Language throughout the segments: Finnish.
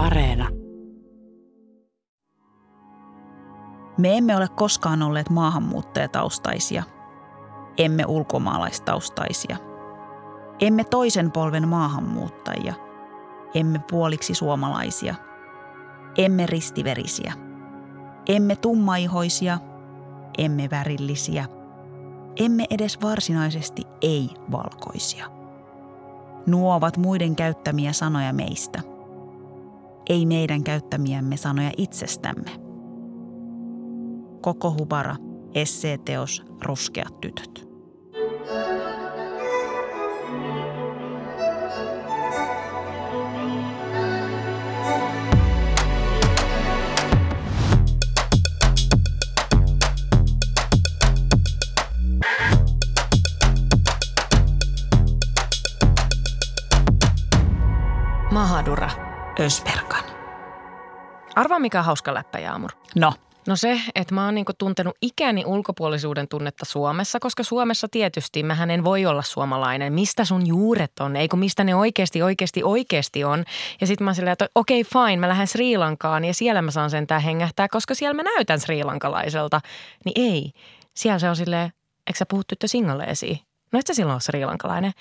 Areena. Me emme ole koskaan olleet maahanmuuttajataustaisia. Emme ulkomaalaistaustaisia. Emme toisen polven maahanmuuttajia. Emme puoliksi suomalaisia. Emme ristiverisiä. Emme tummaihoisia. Emme värillisiä. Emme edes varsinaisesti ei-valkoisia. Nuo ovat muiden käyttämiä sanoja meistä. Ei meidän käyttämiämme sanoja itsestämme. Koko Hubara, esseeteos Ruskeat tytöt. Mahadura. Ösperkan. Arvaa mikä on hauska läppä, Jaamur. No, No se, että mä oon niinku tuntenut ikäni ulkopuolisuuden tunnetta Suomessa, koska Suomessa tietysti mähän en voi olla suomalainen. Mistä sun juuret on? Eikö mistä ne oikeasti, oikeasti, oikeasti on? Ja sitten mä silleen, että okei okay, fine, mä lähden Sri Lankaan ja siellä mä saan sentään hengähtää, koska siellä mä näytän Sri Lankalaiselta. Niin ei. Siellä se on silleen, eikö sä puhut tyttö singaleesi? No et sä silloin ole Sri Lankalainen.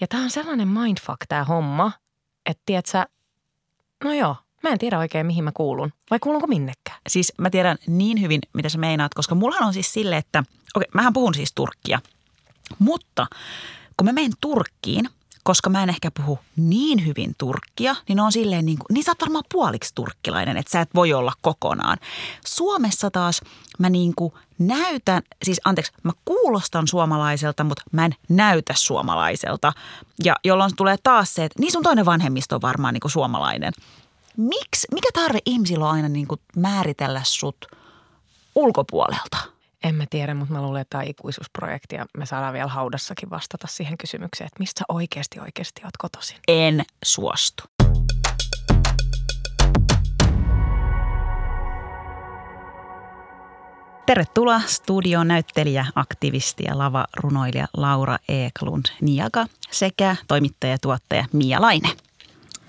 Ja tää on sellainen mindfuck tää homma, että tiedät sä, no joo, Mä en tiedä oikein, mihin mä kuulun. Vai kuulunko minnekään? siis mä tiedän niin hyvin, mitä sä meinaat, koska mullahan on siis sille, että, okei, mähän puhun siis turkkia. Mutta kun mä menen Turkkiin, koska mä en ehkä puhu niin hyvin turkkia, niin on silleen niin kuin, niin sä oot varmaan puoliksi turkkilainen, että sä et voi olla kokonaan. Suomessa taas mä niin kuin näytän, siis anteeksi, mä kuulostan suomalaiselta, mutta mä en näytä suomalaiselta. Ja jolloin tulee taas se, että niin sun toinen vanhemmisto on varmaan niin kuin suomalainen. Miksi, mikä tarve ihmisillä on aina niin kuin määritellä sut ulkopuolelta? En mä tiedä, mutta mä luulen, että tämä on ikuisuusprojekti ja me saadaan vielä haudassakin vastata siihen kysymykseen, että mistä sä oikeasti oikeasti oot kotoisin. En suostu. Tervetuloa studioon näyttelijä, aktivisti ja lavarunoilija Laura Eklund Niaga sekä toimittaja ja tuottaja Mia Laine.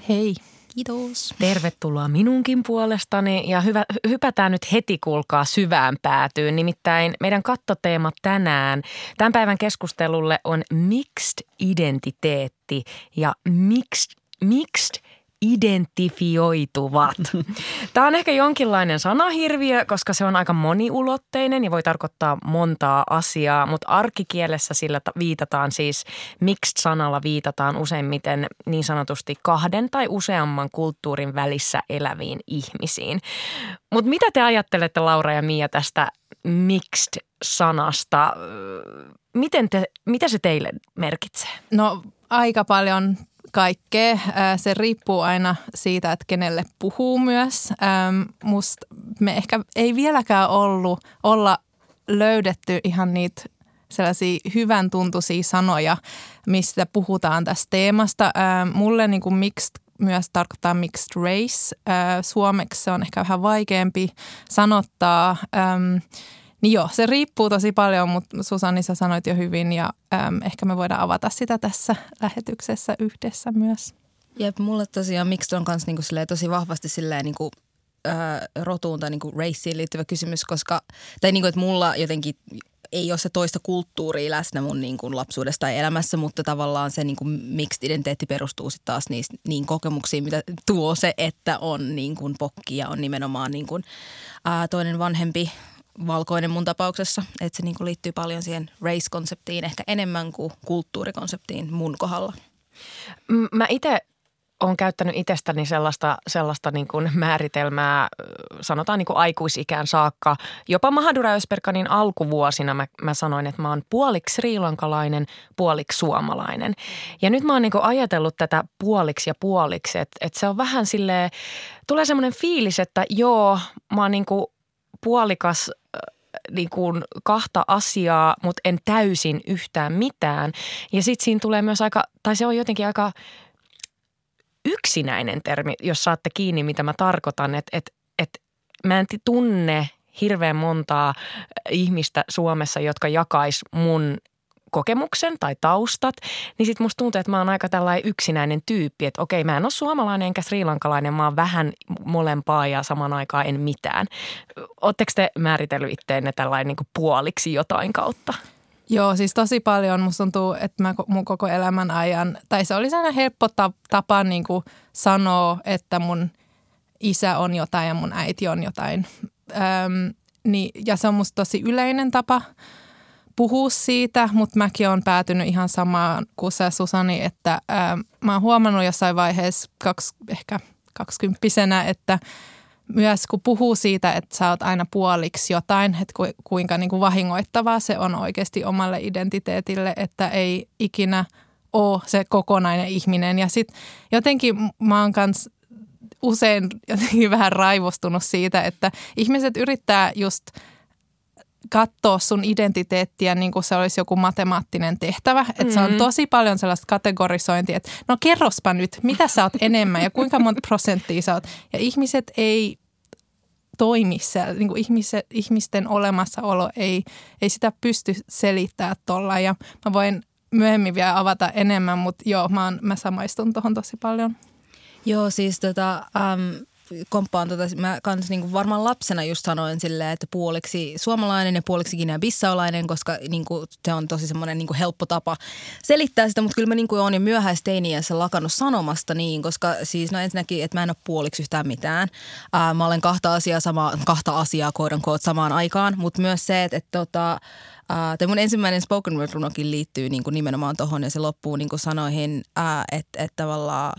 Hei, kiitos. Tervetuloa minunkin puolestani ja hyvä, hypätään nyt heti kuulkaa syvään päätyyn. Nimittäin meidän kattoteema tänään, tämän päivän keskustelulle on mixed identiteetti ja mixed, mixed identifioituvat. Tämä on ehkä jonkinlainen sanahirviö, koska se on aika moniulotteinen ja voi tarkoittaa montaa asiaa, mutta arkikielessä sillä ta- viitataan siis, mixed-sanalla viitataan useimmiten niin sanotusti kahden tai useamman kulttuurin välissä eläviin ihmisiin. Mutta mitä te ajattelette Laura ja Mia tästä mixed-sanasta? Miten te, mitä se teille merkitsee? No aika paljon kaikkea. Ää, Se riippuu aina siitä, että kenelle puhuu myös. Ähm, Musta me ehkä ei vieläkään ollut olla löydetty ihan niitä sellaisia hyvän tuntuisia sanoja, mistä puhutaan tästä teemasta. Ähm, Mulle niin kuin mixed myös tarkoittaa mixed race. Ää, Suomeksi se on ehkä vähän vaikeampi sanottaa. Niin joo, se riippuu tosi paljon, mutta Susanni sä sanoit jo hyvin ja äm, ehkä me voidaan avata sitä tässä lähetyksessä yhdessä myös. Jep, mulle tosiaan mixed on kanssa niinku tosi vahvasti silleen niinku, ö, rotuun tai niinku raceen liittyvä kysymys, koska, tai niinku, että mulla jotenkin ei ole se toista kulttuuria läsnä mun niin kuin lapsuudessa tai elämässä, mutta tavallaan se niin kuin mixed identiteetti perustuu sitten taas niistä, niin kokemuksiin, mitä tuo se, että on niin kuin pokki ja on nimenomaan niin kuin, ää, toinen vanhempi valkoinen mun tapauksessa. Että se niin kuin liittyy paljon siihen race-konseptiin ehkä enemmän kuin kulttuurikonseptiin mun kohdalla. Mä itse olen käyttänyt itsestäni sellaista, sellaista niin kuin määritelmää, sanotaan niin kuin aikuisikään saakka. Jopa Mahadura Ösperkanin alkuvuosina mä, mä sanoin, että mä oon puoliksi srilankalainen, puoliksi suomalainen. Ja nyt mä oon niin kuin ajatellut tätä puoliksi ja puoliksi, että, että se on vähän silleen, tulee semmoinen fiilis, että joo, mä oon niin kuin puolikas niin kuin kahta asiaa, mutta en täysin yhtään mitään. Ja sitten siinä tulee myös aika, tai se on jotenkin aika yksinäinen termi, jos saatte kiinni, mitä mä tarkoitan. Että et, et mä en tunne hirveän montaa ihmistä Suomessa, jotka jakais mun kokemuksen tai taustat, niin sitten musta tuntuu, että mä oon aika tällainen yksinäinen tyyppi, että okei, mä en ole suomalainen enkä srilankalainen, mä oon vähän molempaa ja saman aikaan en mitään. Oletteko te määritellyt itteenne tällainen niin puoliksi jotain kautta? Joo, siis tosi paljon. Musta tuntuu, että mä mun koko elämän ajan, tai se oli sellainen helppo tapa niin kuin sanoa, että mun isä on jotain ja mun äiti on jotain. Öm, niin, ja se on musta tosi yleinen tapa puhua siitä, mutta mäkin olen päätynyt ihan samaan kuin sä Susani, että öm, mä oon huomannut jossain vaiheessa kaksi, ehkä kaksikymppisenä, että – myös kun puhuu siitä, että sä oot aina puoliksi jotain, että ku, kuinka niin kuin vahingoittavaa se on oikeasti omalle identiteetille, että ei ikinä ole se kokonainen ihminen. Ja sitten jotenkin mä oon kans usein jotenkin vähän raivostunut siitä, että ihmiset yrittää just – katsoa sun identiteettiä niin kuin se olisi joku matemaattinen tehtävä. Että mm-hmm. se on mm. tosi paljon sellaista kategorisointia, että no kerrospa nyt, mitä sä oot enemmän ja kuinka monta prosenttia sä oot. Ja ihmiset ei toimi siellä, niin kuin ihmiset, ihmisten olemassaolo ei, ei sitä pysty selittämään tuolla. Ja mä voin myöhemmin vielä avata enemmän, mutta joo, mä, oon, mä samaistun tuohon tosi paljon. Joo, siis tota, um, komppaan tota, mä kans niinku varmaan lapsena just sanoin silleen, että puoliksi suomalainen ja puoliksi Guinea-Bissaulainen, koska niinku, se on tosi semmoinen niinku helppo tapa selittää sitä, mutta kyllä mä niinku oon jo myöhäisteiniässä lakannut sanomasta niin, koska siis no ensinnäkin, että mä en ole puoliksi yhtään mitään. Ää, mä olen kahta asiaa, sama, kahta asiaa koidan koot samaan aikaan, mutta myös se, että, että tota, Uh, mun ensimmäinen spoken word runokin liittyy niin kuin nimenomaan tuohon ja se loppuu niin kuin sanoihin, uh, että, että tavallaan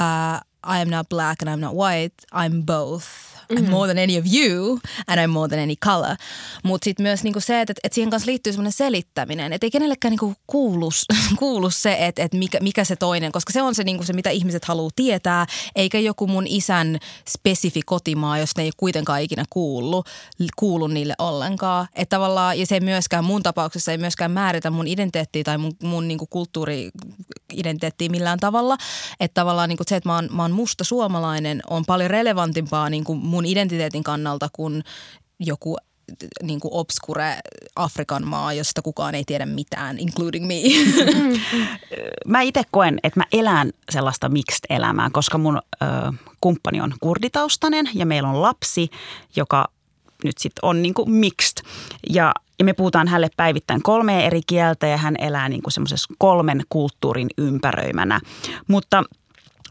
uh, I am not black and I'm not white, I'm both. mm-hmm. I'm more than any of you and I'm more than any color. Mutta sitten myös niinku se, että et siihen kanssa liittyy semmoinen selittäminen, että ei kenellekään niinku kuulu, kuulu se, että et mikä, mikä se toinen, koska se on se, niinku se, mitä ihmiset haluaa tietää, eikä joku mun isän spesifi kotimaa, jos ne ei kuitenkaan ikinä kuulu, kuulu niille ollenkaan. Että tavallaan, ja se ei myöskään mun tapauksessa ei myöskään määritä mun identiteettiä tai mun, mun niinku kulttuuri-identiteettiä millään tavalla. Että tavallaan niinku se, että mä oon, mä oon musta suomalainen, on paljon relevantimpaa niinku mun identiteetin kannalta kuin joku niin kuin obskure Afrikan maa, josta kukaan ei tiedä mitään, including me. Mä itse koen, että mä elän sellaista mixed-elämää, koska mun ö, kumppani on kurditaustainen ja meillä on lapsi, joka nyt sitten on niin kuin mixed. Ja, ja me puhutaan hänelle päivittäin kolmea eri kieltä ja hän elää niin kuin semmoisessa kolmen kulttuurin ympäröimänä. Mutta –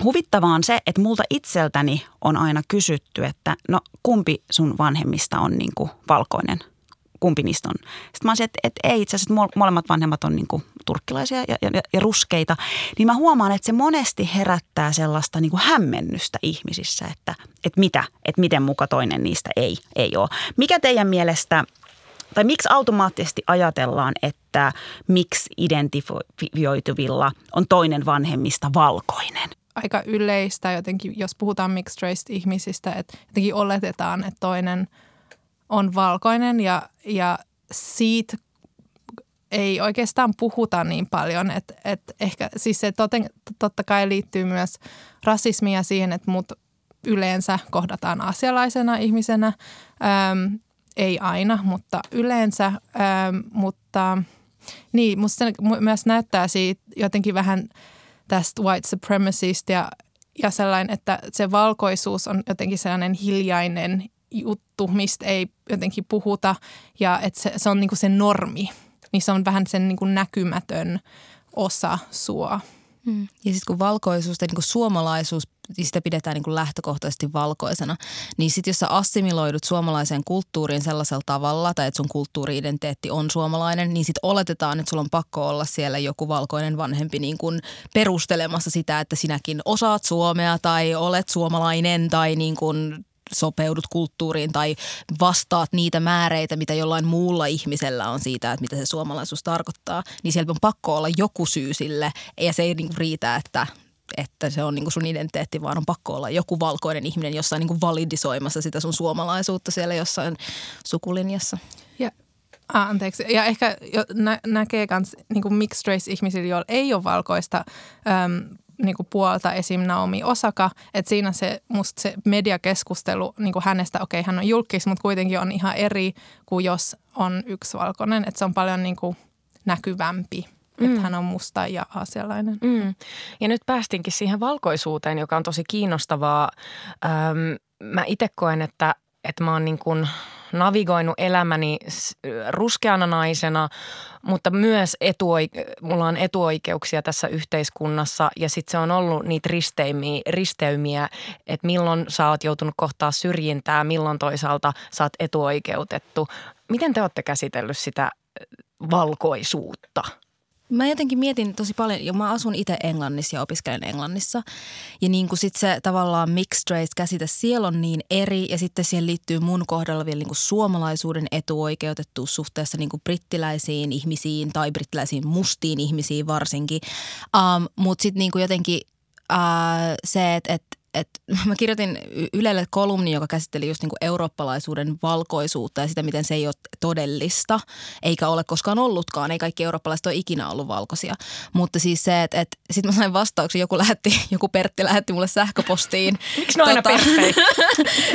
Huvittavaa on se, että multa itseltäni on aina kysytty, että no kumpi sun vanhemmista on niin kuin valkoinen, kumpi niistä on. Sitten mä olisin, että, että ei itse asiassa, että molemmat vanhemmat on niin kuin turkkilaisia ja, ja, ja ruskeita. Niin mä huomaan, että se monesti herättää sellaista niin kuin hämmennystä ihmisissä, että, että mitä, että miten muka toinen niistä ei, ei ole. Mikä teidän mielestä tai miksi automaattisesti ajatellaan, että miksi identifioituvilla on toinen vanhemmista valkoinen? aika yleistä jotenkin, jos puhutaan mixed race ihmisistä, että jotenkin oletetaan, että toinen on valkoinen ja, ja siitä ei oikeastaan puhuta niin paljon, että, että ehkä siis se toten, totta kai liittyy myös rasismia siihen, että mut yleensä kohdataan asialaisena ihmisenä, äm, ei aina, mutta yleensä, äm, mutta niin, musta se myös näyttää siitä jotenkin vähän – tästä white supremacista ja, ja sellainen, että se valkoisuus on jotenkin sellainen hiljainen juttu, mistä ei jotenkin puhuta ja että se, se on niin kuin se normi, niin se on vähän sen niin kuin näkymätön osa sua. Mm. Ja sitten kun valkoisuus ja niin kuin suomalaisuus, sitä pidetään niin kuin lähtökohtaisesti valkoisena, niin sitten jos sä assimiloidut suomalaiseen kulttuuriin sellaisella tavalla, tai että sun kulttuuri-identiteetti on suomalainen, niin sitten oletetaan, että sulla on pakko olla siellä joku valkoinen vanhempi niin kuin perustelemassa sitä, että sinäkin osaat suomea tai olet suomalainen tai niin kuin sopeudut kulttuuriin tai vastaat niitä määreitä, mitä jollain muulla ihmisellä on siitä, että mitä se suomalaisuus tarkoittaa, niin siellä on pakko olla joku syy sille ja se ei niin riitä, että että se on niin sun identiteetti, vaan on pakko olla joku valkoinen ihminen jossain niin validisoimassa sitä sun suomalaisuutta siellä jossain sukulinjassa. Ja Ah, anteeksi. Ja ehkä nä- näkee myös niin mixed race ihmisillä, joilla ei ole valkoista äm, niin kuin puolta esim. Naomi Osaka, että siinä se musta se mediakeskustelu niin kuin hänestä, okei okay, hän on julkis, mutta kuitenkin on ihan eri kuin jos on yksi valkoinen, että se on paljon niin kuin näkyvämpi, mm. että hän on musta ja aasialainen. Mm. Ja nyt päästinkin siihen valkoisuuteen, joka on tosi kiinnostavaa. Öm, mä itse koen, että, että mä oon niin kuin navigoinut elämäni ruskeana naisena, mutta myös etuoike- mulla on etuoikeuksia tässä yhteiskunnassa ja sitten se on ollut niitä risteymiä, risteymiä, että milloin sä oot joutunut kohtaa syrjintää, milloin toisaalta sä oot etuoikeutettu. Miten te olette käsitellyt sitä valkoisuutta? Mä jotenkin mietin tosi paljon, ja mä asun itse Englannissa ja opiskelen Englannissa. Ja niin kuin sit se tavallaan mixed race-käsite siellä on niin eri, ja sitten siihen liittyy mun kohdalla vielä niin kuin suomalaisuuden etuoikeutettuus suhteessa niin kuin brittiläisiin ihmisiin tai brittiläisiin mustiin ihmisiin varsinkin. Um, Mutta sitten niin kuin jotenkin uh, se, että et, että mä kirjoitin Ylelle kolumni, joka käsitteli just niinku eurooppalaisuuden valkoisuutta ja sitä, miten se ei ole todellista, eikä ole koskaan ollutkaan. Ei kaikki eurooppalaiset ole ikinä ollut valkoisia. Mutta siis se, että, että sitten mä sain vastauksen, joku lähetti, joku Pertti lähetti mulle sähköpostiin. Miksi ne tota, aina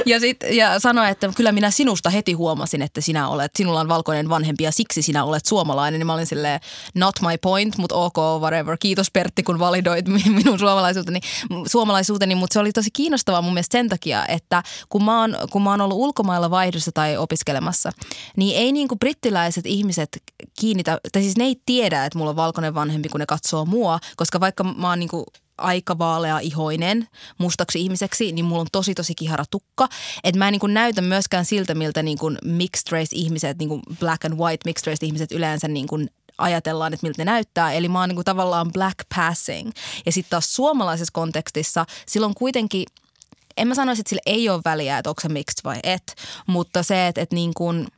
ja, sit, ja sanoi, että kyllä minä sinusta heti huomasin, että sinä olet, sinulla on valkoinen vanhempi ja siksi sinä olet suomalainen. Ja mä olin silleen, not my point, mutta ok, whatever. Kiitos Pertti, kun validoit minun suomalaisuuteni, suomalaisuuteni mutta se oli oli tosi kiinnostavaa mun mielestä sen takia, että kun mä oon, kun mä oon ollut ulkomailla vaihdossa tai opiskelemassa, niin ei niin kuin brittiläiset ihmiset kiinnitä, tai siis ne ei tiedä, että mulla on valkoinen vanhempi, kun ne katsoo mua, koska vaikka mä oon niin kuin aika vaalea ihoinen mustaksi ihmiseksi, niin mulla on tosi tosi kihara tukka. Että mä en niin näytä myöskään siltä, miltä niin kuin mixed race ihmiset, niin kuin black and white mixed race ihmiset yleensä niin kuin ajatellaan, että miltä ne näyttää. Eli mä oon niin tavallaan black passing. Ja sitten taas suomalaisessa kontekstissa silloin kuitenkin en mä sanoisi, että sillä ei ole väliä, että onko se mixed vai et, mutta se, että, että niin kuin –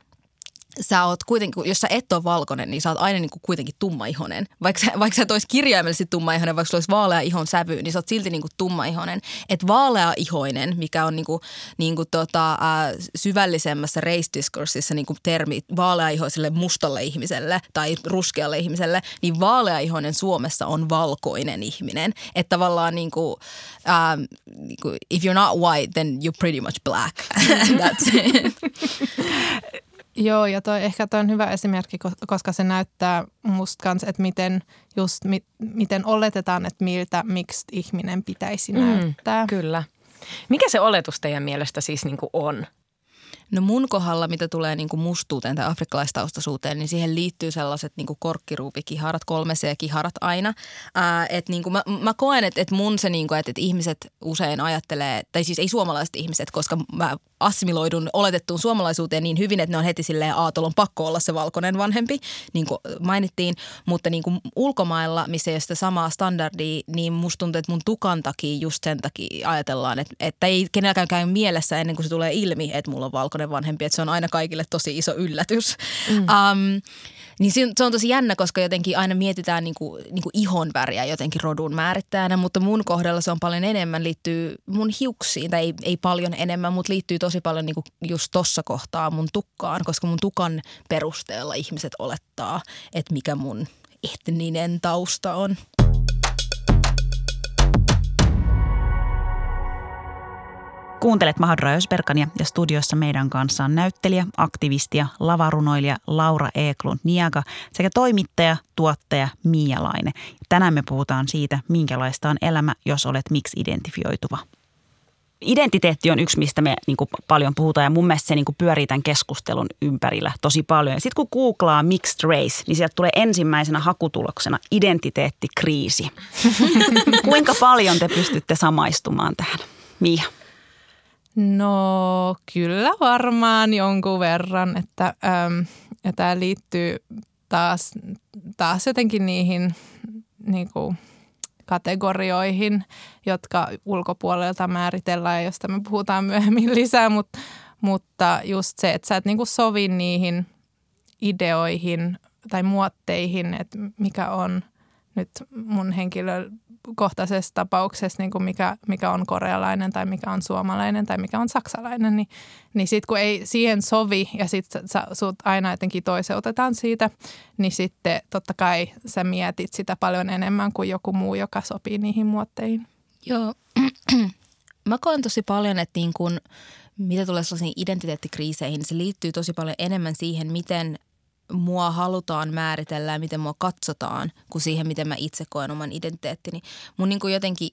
sä oot kuitenkin, jos sä et ole valkoinen, niin sä oot aina niin kuin kuitenkin tummaihonen. Vaikka vaikka sä et olisi kirjaimellisesti tummaihonen, vaikka sulla olisi vaalea ihon sävy, niin sä oot silti niin kuin tummaihonen. Että vaalea-ihoinen, mikä on niin kuin, niin kuin tota, äh, syvällisemmässä race-diskurssissa niin kuin termi vaalea-ihoiselle mustalle ihmiselle tai ruskealle ihmiselle, niin vaalea-ihoinen Suomessa on valkoinen ihminen. Että tavallaan niin kuin, äh, niin kuin, if you're not white, then you're pretty much black. That's it. Joo, ja toi, ehkä toi on hyvä esimerkki, koska se näyttää musta kans, että miten, just, mi, miten oletetaan, että miltä miksi ihminen pitäisi mm, näyttää. Kyllä. Mikä se oletus teidän mielestä siis niin kuin on? No mun kohdalla, mitä tulee niin kuin mustuuteen tai afrikkalaistaustaisuuteen, niin siihen liittyy sellaiset niin kuin korkkiruupikiharat, kolme C-kiharat aina. Ää, et niin kuin mä, mä koen, että et mun se, niin kuin, että et ihmiset usein ajattelee, tai siis ei suomalaiset ihmiset, koska mä assimiloidun oletettuun suomalaisuuteen niin hyvin, että ne on heti silleen Aatolon pakko olla se valkoinen vanhempi, niin kuin mainittiin. Mutta niin kuin ulkomailla, missä ei ole sitä samaa standardia, niin musta tuntuu, että mun tukan takia just sen takia ajatellaan, että, että ei kenelläkään käy mielessä ennen kuin se tulee ilmi, että mulla on valkoinen vanhempi. Että se on aina kaikille tosi iso yllätys. Mm. Um, niin se on tosi jännä, koska jotenkin aina mietitään niin kuin, niin kuin ihon väriä jotenkin rodun määrittäjänä, mutta mun kohdalla se on paljon enemmän, liittyy mun hiuksiin, tai ei, ei paljon enemmän, mutta liittyy tosi paljon niin kuin just tossa kohtaa mun tukkaan, koska mun tukan perusteella ihmiset olettaa, että mikä mun etninen tausta on. Kuuntelet Mahadra Ösberkania ja studiossa meidän kanssa on näyttelijä, aktivisti ja lavarunoilija Laura Eklund Niaga sekä toimittaja, tuottaja Mia Laine. Tänään me puhutaan siitä, minkälaista on elämä, jos olet miksi identifioituva. Identiteetti on yksi, mistä me niin paljon puhutaan ja mun mielestä se niin pyörii tämän keskustelun ympärillä tosi paljon. Sitten kun googlaa mixed race, niin sieltä tulee ensimmäisenä hakutuloksena identiteettikriisi. Kuinka paljon te pystytte samaistumaan tähän? Mia. No kyllä varmaan jonkun verran, että äm, ja tämä liittyy taas, taas jotenkin niihin niin kuin kategorioihin, jotka ulkopuolelta määritellään, josta me puhutaan myöhemmin lisää, mutta, mutta just se, että sä et niin kuin sovi niihin ideoihin tai muotteihin, että mikä on nyt mun henkilö, kohtaisessa tapauksessa, niin kuin mikä, mikä on korealainen tai mikä on suomalainen tai mikä on saksalainen, niin, niin sitten kun ei siihen sovi ja sitten sut aina jotenkin toiseutetaan siitä, niin sitten totta kai sä mietit sitä paljon enemmän kuin joku muu, joka sopii niihin muotteihin. Joo, mä koen tosi paljon, että niin kun, mitä tulee sellaisiin identiteettikriiseihin, se liittyy tosi paljon enemmän siihen, miten mua halutaan määritellä ja miten mua katsotaan, kuin siihen, miten mä itse koen oman identiteettini. Mun niin kuin jotenkin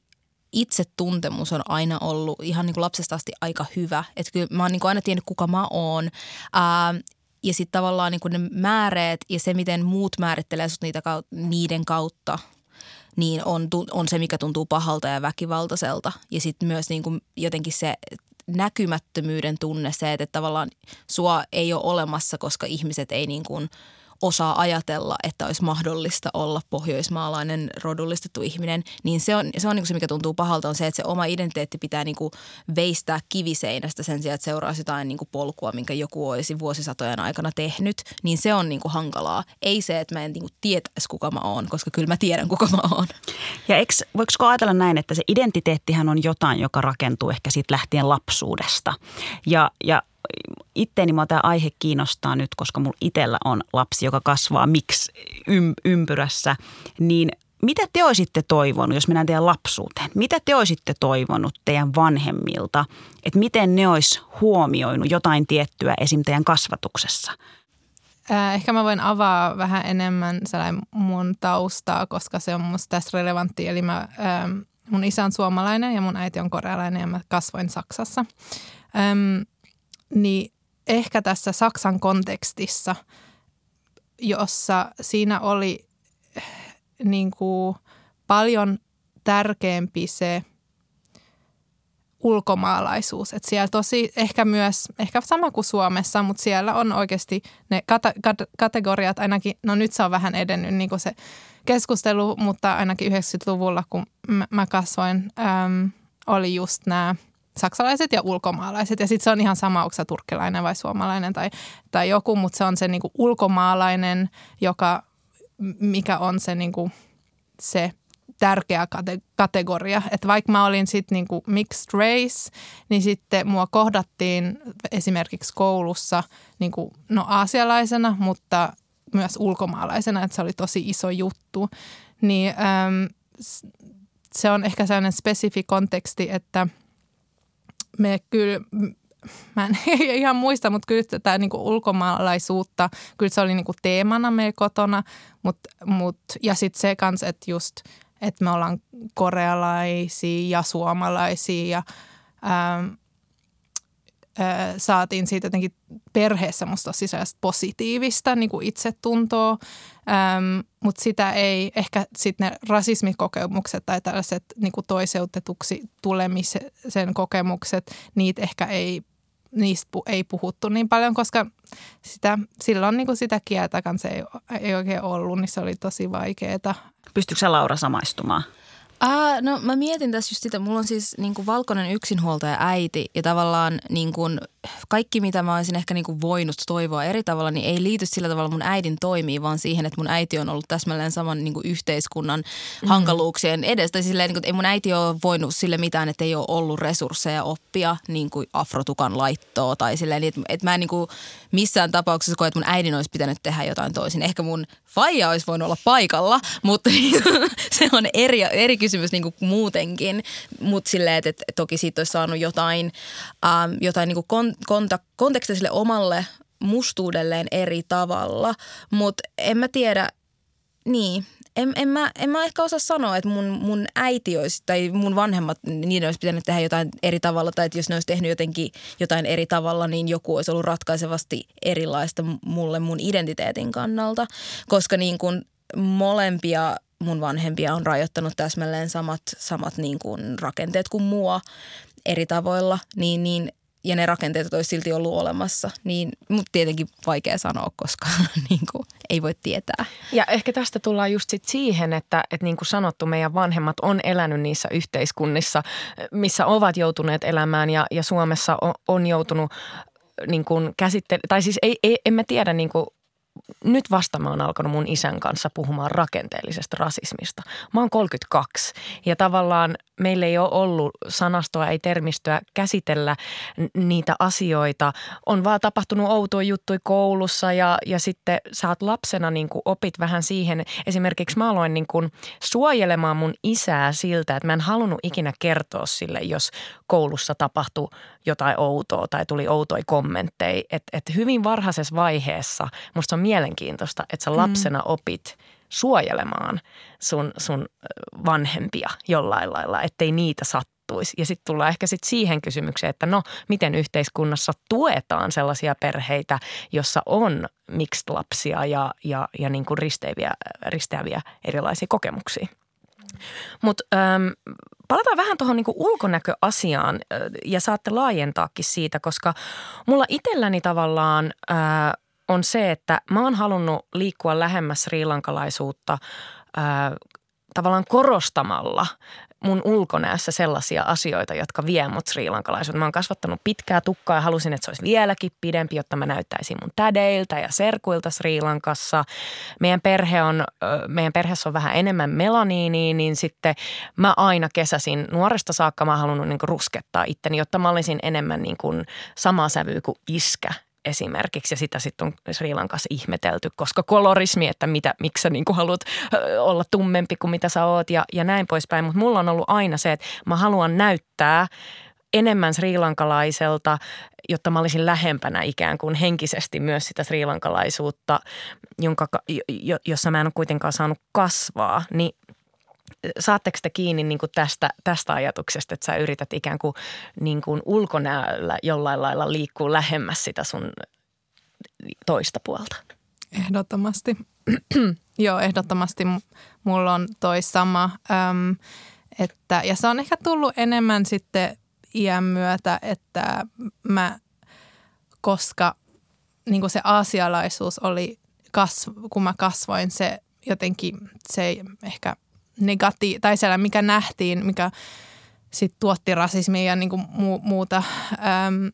itsetuntemus on aina ollut ihan niin kuin lapsesta asti aika hyvä. Että kyllä mä oon niin kuin aina tiennyt, kuka mä oon. Ää, ja sitten tavallaan niin kuin ne määreet ja se, miten muut määrittelee sut niitä, niiden kautta, niin on, on se, mikä tuntuu pahalta ja väkivaltaiselta. Ja sitten myös niin kuin jotenkin se näkymättömyyden tunne, se, että tavallaan sua ei ole olemassa, koska ihmiset ei niin kuin – osaa ajatella, että olisi mahdollista olla pohjoismaalainen rodullistettu ihminen, niin se on, se on niin se, mikä tuntuu pahalta, on se, että se oma identiteetti pitää niin kuin veistää kiviseinästä sen sijaan, että seuraisi jotain niin kuin polkua, minkä joku olisi vuosisatojen aikana tehnyt, niin se on niin kuin hankalaa. Ei se, että mä en niin kuin tietäisi, kuka mä oon, koska kyllä mä tiedän, kuka mä oon. Ja eks, voiko ajatella näin, että se identiteettihän on jotain, joka rakentuu ehkä siitä lähtien lapsuudesta. Ja, ja itteeni mua tämä aihe kiinnostaa nyt, koska mulla itsellä on lapsi, joka kasvaa miksi ympyrässä, niin mitä te olisitte toivonut, jos mennään teidän lapsuuteen? Mitä te olisitte toivonut teidän vanhemmilta, että miten ne olisi huomioinut jotain tiettyä esim. teidän kasvatuksessa? Äh, ehkä mä voin avaa vähän enemmän mun taustaa, koska se on musta tässä relevantti. Eli mä, ähm, mun isä on suomalainen ja mun äiti on korealainen ja mä kasvoin Saksassa. Niin ehkä tässä Saksan kontekstissa, jossa siinä oli niin kuin paljon tärkeämpi se ulkomaalaisuus. Että siellä tosi ehkä myös, ehkä sama kuin Suomessa, mutta siellä on oikeasti ne kate- kate- kategoriat ainakin, no nyt se on vähän edennyt niin kuin se keskustelu, mutta ainakin 90-luvulla, kun mä, mä kasvoin, äm, oli just nämä – saksalaiset ja ulkomaalaiset. Ja sitten se on ihan sama, onko turkkilainen vai suomalainen tai, tai joku, mutta se on se niinku ulkomaalainen, joka, mikä on se, niinku, se tärkeä kate- kategoria. Että vaikka mä olin sitten niinku mixed race, niin sitten mua kohdattiin esimerkiksi koulussa niinku, no aasialaisena, mutta myös ulkomaalaisena, että se oli tosi iso juttu. Niin äm, se on ehkä sellainen spesifi konteksti, että – me kyllä, mä en ihan muista, mutta kyllä tätä niin kuin ulkomaalaisuutta, kyllä se oli niin kuin teemana meidän kotona, mut, mut, ja sitten se kanssa, että just, että me ollaan korealaisia ja suomalaisia ja ähm, saatiin siitä jotenkin perheessä musta tosi positiivista niin kuin itsetuntoa, ähm, mutta sitä ei, ehkä sitten ne rasismikokemukset tai tällaiset niin kuin toiseutetuksi tulemisen kokemukset, niitä ehkä ei niistä ei puhuttu niin paljon, koska sitä, silloin niin kuin sitä kieltä kanssa ei, ei oikein ollut, niin se oli tosi vaikeaa. Pystyykö Laura samaistumaan? Äh, no mä mietin tässä just sitä, mulla on siis niin kuin valkoinen yksinhuoltaja äiti ja tavallaan niin kuin kaikki mitä mä olisin ehkä niin kuin voinut toivoa eri tavalla, niin ei liity sillä tavalla mun äidin toimii, vaan siihen, että mun äiti on ollut täsmälleen saman niin kuin yhteiskunnan mm. hankaluuksien edestä. Silleen, niin kuin, ei mun äiti ole voinut sille mitään, että ei ole ollut resursseja oppia niin kuin afrotukan laittoa tai silleen, että, että mä en niin kuin missään tapauksessa koe, että mun äidin olisi pitänyt tehdä jotain toisin. Ehkä mun faija olisi voinut olla paikalla, mutta se on eri, eri kysymys niin kuin muutenkin. Mutta silleen, että, että toki siitä olisi saanut jotain, ähm, jotain niin kuin kon, konta, konteksti sille omalle mustuudelleen eri tavalla. Mutta en mä tiedä, niin, en, en, mä, en mä ehkä osaa sanoa, että mun, mun äiti olisi tai mun vanhemmat, niiden olisi pitänyt tehdä jotain eri tavalla tai että jos ne olisi tehnyt jotenkin jotain eri tavalla, niin joku olisi ollut ratkaisevasti erilaista mulle mun identiteetin kannalta, koska niin kuin molempia mun vanhempia on rajoittanut täsmälleen samat, samat niin kuin rakenteet kuin mua eri tavoilla, niin, niin ja ne rakenteet olisi silti ollut olemassa, niin, mutta tietenkin vaikea sanoa, koska niin kuin, ei voi tietää. Ja ehkä tästä tullaan just sit siihen, että, että niin kuin sanottu, meidän vanhemmat on elänyt niissä yhteiskunnissa, missä ovat joutuneet elämään ja, ja Suomessa on, on joutunut niin kuin käsitte- tai siis ei, ei, en mä tiedä niin kuin nyt vasta mä oon alkanut mun isän kanssa puhumaan rakenteellisesta rasismista. Mä oon 32 ja tavallaan meillä ei ole ollut sanastoa, ei termistöä käsitellä niitä asioita. On vaan tapahtunut outoja juttuja koulussa ja, ja sitten sä oot lapsena niin opit vähän siihen. Esimerkiksi mä aloin niin kuin suojelemaan mun isää siltä, että mä en halunnut ikinä kertoa sille, jos koulussa tapahtui jotain outoa tai tuli outoja kommentteja. Että et hyvin varhaisessa vaiheessa, musta on mielenkiintoista, että sä lapsena opit suojelemaan sun, sun vanhempia jollain lailla, ettei niitä sattuisi. Ja sitten tullaan ehkä sit siihen kysymykseen, että no, miten yhteiskunnassa tuetaan sellaisia perheitä, jossa on mixed lapsia ja, ja, ja niin kuin risteäviä, risteäviä erilaisia kokemuksia. Mutta palataan vähän tuohon niinku ulkonäköasiaan ja saatte laajentaakin siitä, koska mulla itselläni tavallaan ää, on se, että mä oon halunnut liikkua lähemmäs riilankalaisuutta tavallaan korostamalla mun ulkonäössä sellaisia asioita, jotka vie mut sriilankalaisuuteen. Mä oon kasvattanut pitkää tukkaa ja halusin, että se olisi vieläkin pidempi, jotta mä näyttäisin mun tädeiltä ja serkuilta Sri Lankassa. Meidän, perhe on, meidän perheessä on vähän enemmän melaniiniä, niin sitten mä aina kesäsin nuoresta saakka mä oon halunnut niin ruskettaa itteni, jotta mä olisin enemmän niin kuin samaa sävyä kuin iskä esimerkiksi. Ja sitä sitten on Sri Lankassa ihmetelty, koska kolorismi, että mitä, miksi sä niin haluat olla tummempi kuin mitä sä oot ja, ja näin poispäin. Mutta mulla on ollut aina se, että mä haluan näyttää enemmän sriilankalaiselta, jotta mä olisin lähempänä ikään kuin henkisesti myös sitä sriilankalaisuutta, jonka, jossa mä en ole kuitenkaan saanut kasvaa. Niin saatteko te kiinni niin kuin tästä, tästä ajatuksesta, että sä yrität ikään kuin, niin kuin ulkonäöllä jollain lailla liikkuu lähemmäs sitä sun toista puolta? Ehdottomasti. Joo, ehdottomasti mulla on toi sama. Öm, että, ja se on ehkä tullut enemmän sitten iän myötä, että mä, koska niin kuin se aasialaisuus oli, kasv, kun mä kasvoin, se jotenkin, se ehkä – negati- tai siellä, mikä nähtiin, mikä sitten tuotti rasismia ja niin kuin mu- muuta. Äm,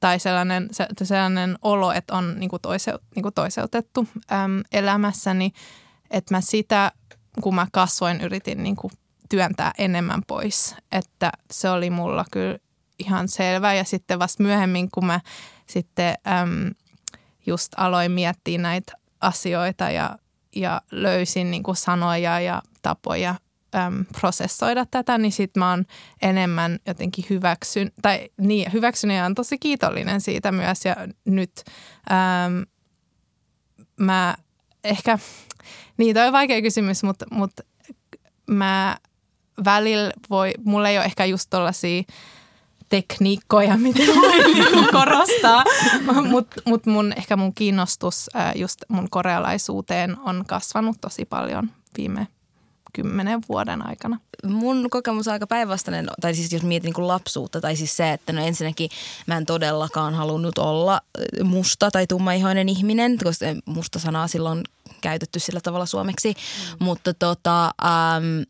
tai sellainen, se, sellainen olo, että on niin kuin toise, niin kuin toiseutettu äm, elämässäni, että mä sitä, kun mä kasvoin, yritin niin kuin työntää enemmän pois. Että se oli mulla kyllä ihan selvä ja sitten vasta myöhemmin, kun mä sitten äm, just aloin miettiä näitä asioita ja ja löysin niin kuin sanoja ja tapoja äm, prosessoida tätä, niin sitten mä oon enemmän jotenkin hyväksyn, tai niin, hyväksyn ja on tosi kiitollinen siitä myös. Ja nyt äm, mä ehkä, niin toi on vaikea kysymys, mutta, mutta mä välillä voi, mulla ei ole ehkä just tollaisia tekniikkoja, mitä voi niinku korostaa. Mutta mut mun, ehkä mun kiinnostus just mun korealaisuuteen on kasvanut tosi paljon viime kymmenen vuoden aikana. Mun kokemus on aika päinvastainen, tai siis jos mietin niin lapsuutta, tai siis se, että no ensinnäkin mä en todellakaan halunnut olla musta tai tummaihoinen ihminen, koska musta sanaa silloin käytetty sillä tavalla suomeksi, mm. mutta tota... Ähm,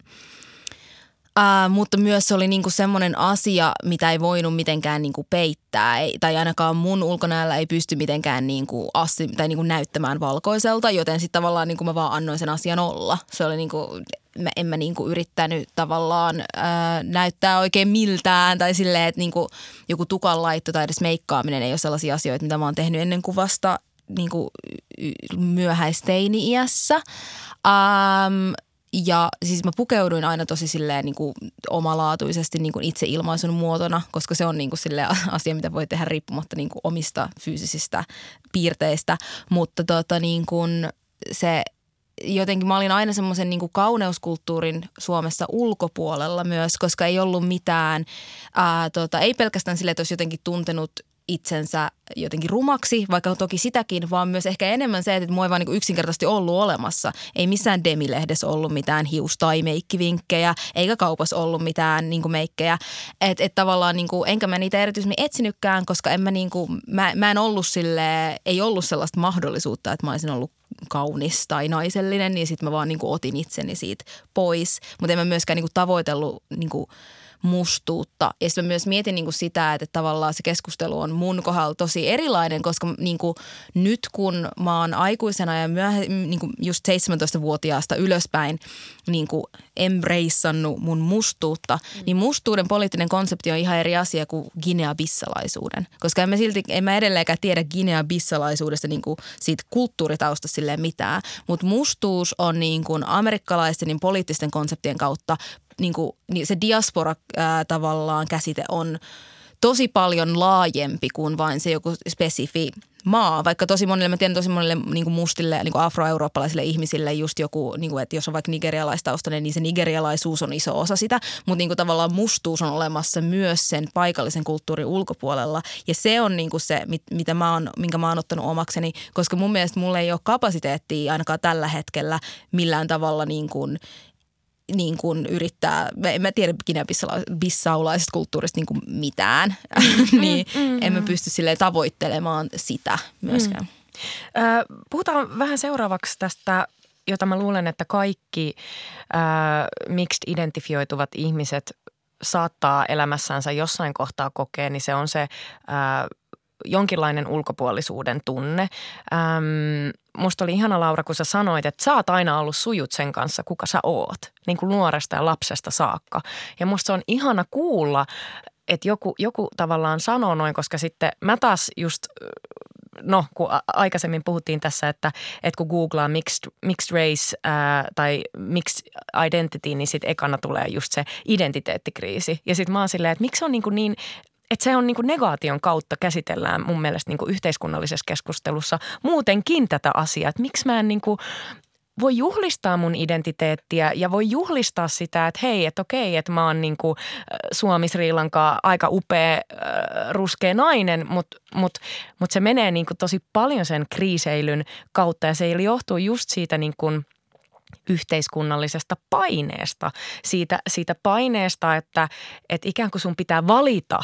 Uh, mutta myös se oli niinku semmoinen asia, mitä ei voinut mitenkään niinku peittää. Ei, tai ainakaan mun ulkonäöllä ei pysty mitenkään niinku assi, tai niinku näyttämään valkoiselta, joten sitten tavallaan niinku mä vaan annoin sen asian olla. Se oli niinku, mä, en mä niinku yrittänyt tavallaan uh, näyttää oikein miltään tai silleen, että niinku joku tukan laitto tai edes meikkaaminen ei ole sellaisia asioita, mitä mä oon tehnyt ennen kuin vasta niinku myöhäisteini-iässä. Um, ja siis mä pukeuduin aina tosi silleen niin kuin omalaatuisesti niin kuin itse ilmaisun muotona, koska se on niin kuin silleen asia, mitä voi tehdä riippumatta niin kuin omista fyysisistä piirteistä. Mutta tota niin kuin se jotenkin mä olin aina semmoisen niin kauneuskulttuurin Suomessa ulkopuolella myös, koska ei ollut mitään, ää, tota, ei pelkästään sille, että olisi jotenkin tuntenut itsensä jotenkin rumaksi, vaikka toki sitäkin, vaan myös ehkä enemmän se, että mua ei vaan niin yksinkertaisesti ollut olemassa. Ei missään demilehdessä ollut mitään hius- tai meikkivinkkejä, eikä kaupassa ollut mitään niin kuin meikkejä. Että et tavallaan, niin kuin, enkä mä niitä erityisesti etsinytkään, koska en mä, niin kuin, mä, mä en ollut sille, ei ollut sellaista mahdollisuutta, että mä olisin ollut kaunis tai naisellinen, niin sitten mä vaan niin kuin otin itseni siitä pois. Mutta en mä myöskään niin kuin tavoitellut niin kuin – mustuutta. Ja sitten myös mietin niin kuin sitä, että tavallaan se keskustelu on mun kohdalla tosi erilainen, koska niin kuin nyt kun mä oon aikuisena ja myöhemmin niin kuin just 17-vuotiaasta ylöspäin niin kuin embraceannut mun mustuutta, mm. niin mustuuden poliittinen konsepti on ihan eri asia kuin Guinea-bissalaisuuden. Koska en mä, silti, en mä edelleenkään tiedä Guinea-bissalaisuudesta niin kuin siitä kulttuuritaustasta silleen mitään. Mutta mustuus on niin kuin amerikkalaisten niin poliittisten konseptien kautta niin kuin, niin se diaspora ää, tavallaan käsite on tosi paljon laajempi kuin vain se joku spesifi maa, vaikka tosi monille, mä tiedän tosi monille niin kuin mustille, niin kuin afroeurooppalaisille ihmisille just joku, niin kuin, että jos on vaikka nigerialaistaustainen, niin se nigerialaisuus on iso osa sitä, mutta niin kuin tavallaan mustuus on olemassa myös sen paikallisen kulttuurin ulkopuolella. Ja se on niin kuin se, mit, mitä mä oon, minkä mä oon ottanut omakseni, koska mun mielestä mulla ei ole kapasiteettia ainakaan tällä hetkellä millään tavalla niin kuin niin kuin yrittää, en mä tiedä bissaulaisesta kulttuurista niin kuin mitään, niin mm, mm, en mä pysty sille tavoittelemaan sitä myöskään. Mm. Puhutaan vähän seuraavaksi tästä jota mä luulen, että kaikki äh, mixed identifioituvat ihmiset saattaa elämässänsä jossain kohtaa kokea, niin se on se äh, jonkinlainen ulkopuolisuuden tunne. Ähm, musta oli ihana Laura, kun sä sanoit, että sä oot aina ollut sujut sen kanssa, kuka sä oot. Niin kuin nuoresta ja lapsesta saakka. Ja musta on ihana kuulla, että joku, joku tavallaan sanoo noin, koska sitten mä taas just no kun aikaisemmin puhuttiin tässä, että, että kun googlaa mixed, mixed race ää, tai mixed identity, niin sitten ekana tulee just se identiteettikriisi. Ja sitten mä oon silleen, että miksi on niin, kuin niin että se on niin kuin negaation kautta käsitellään mun mielestä niin kuin yhteiskunnallisessa keskustelussa muutenkin tätä asiaa. Että miksi mä en niin kuin voi juhlistaa mun identiteettiä ja voi juhlistaa sitä, että hei, että okei, että mä oon niin kuin Suomi Sri aika upea äh, ruskea nainen, mutta mut, mut se menee niin kuin tosi paljon sen kriiseilyn kautta ja se johtuu just siitä niin kuin – yhteiskunnallisesta paineesta, siitä, siitä paineesta, että, että ikään kuin sun pitää valita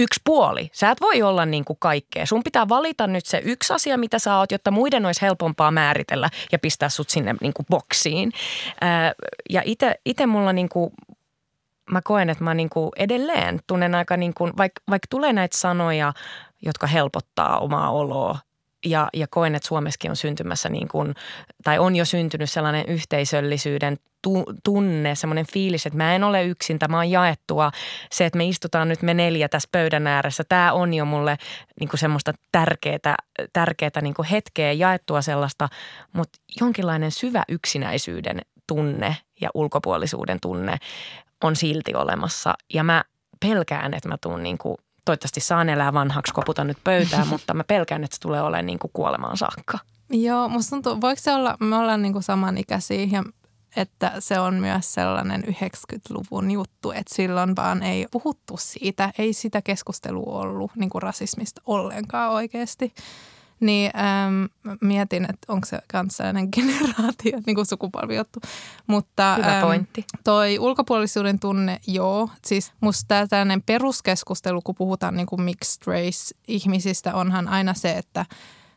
yksi puoli. Sä et voi olla niin kuin kaikkea. Sun pitää valita nyt se yksi asia, mitä sä oot, jotta muiden olisi helpompaa määritellä ja pistää sut sinne niin kuin boksiin. Ää, ja itse mulla niin kuin, mä koen, että mä niin kuin edelleen tunnen aika niin kuin, vaikka, vaikka tulee näitä sanoja, jotka helpottaa omaa oloa ja, ja koen, että Suomessakin on syntymässä niin kuin, tai on jo syntynyt sellainen yhteisöllisyyden tu, tunne, semmoinen fiilis, että mä en ole yksin, tämä on jaettua. Se, että me istutaan nyt me neljä tässä pöydän ääressä, tämä on jo mulle niin kuin semmoista tärkeää, tärkeää niin kuin hetkeä jaettua sellaista, mutta jonkinlainen syvä yksinäisyyden tunne ja ulkopuolisuuden tunne on silti olemassa. Ja mä pelkään, että mä tuun niin kuin toivottavasti saan elää vanhaksi, koputan nyt pöytään, mutta mä pelkään, että se tulee olemaan niin kuin kuolemaan saakka. Joo, musta tuntuu, voiko se olla, me ollaan niin kuin samanikäisiä ja että se on myös sellainen 90-luvun juttu, että silloin vaan ei puhuttu siitä, ei sitä keskustelua ollut niin kuin rasismista ollenkaan oikeasti. Niin ähm, mietin, että onko se myös sellainen generaatio, niin kuin sukupolvijuttu. Mutta Hyvä ähm, pointti. toi ulkopuolisuuden tunne, joo. Siis musta tällainen peruskeskustelu, kun puhutaan niin kuin mixed race ihmisistä, onhan aina se, että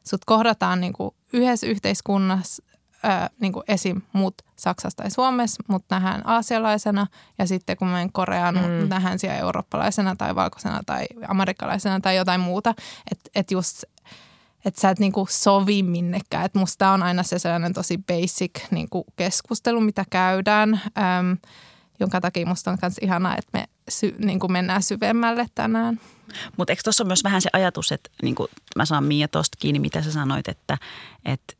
sut kohdataan niin kuin yhdessä yhteiskunnassa ää, niin kuin esim. mut Saksassa tai Suomessa, mutta nähdään aasialaisena ja sitten kun menen Koreaan, mm. nähdään siellä eurooppalaisena tai valkoisena tai amerikkalaisena tai jotain muuta. Että et just että sä et niinku sovi minnekään. Että musta on aina se sellainen tosi basic niinku keskustelu, mitä käydään, äm, jonka takia musta on myös ihanaa, että me sy, niinku mennään syvemmälle tänään. Mutta eikö tuossa myös vähän se ajatus, että niin kuin mä saan Mia tuosta kiinni, mitä sä sanoit, että, että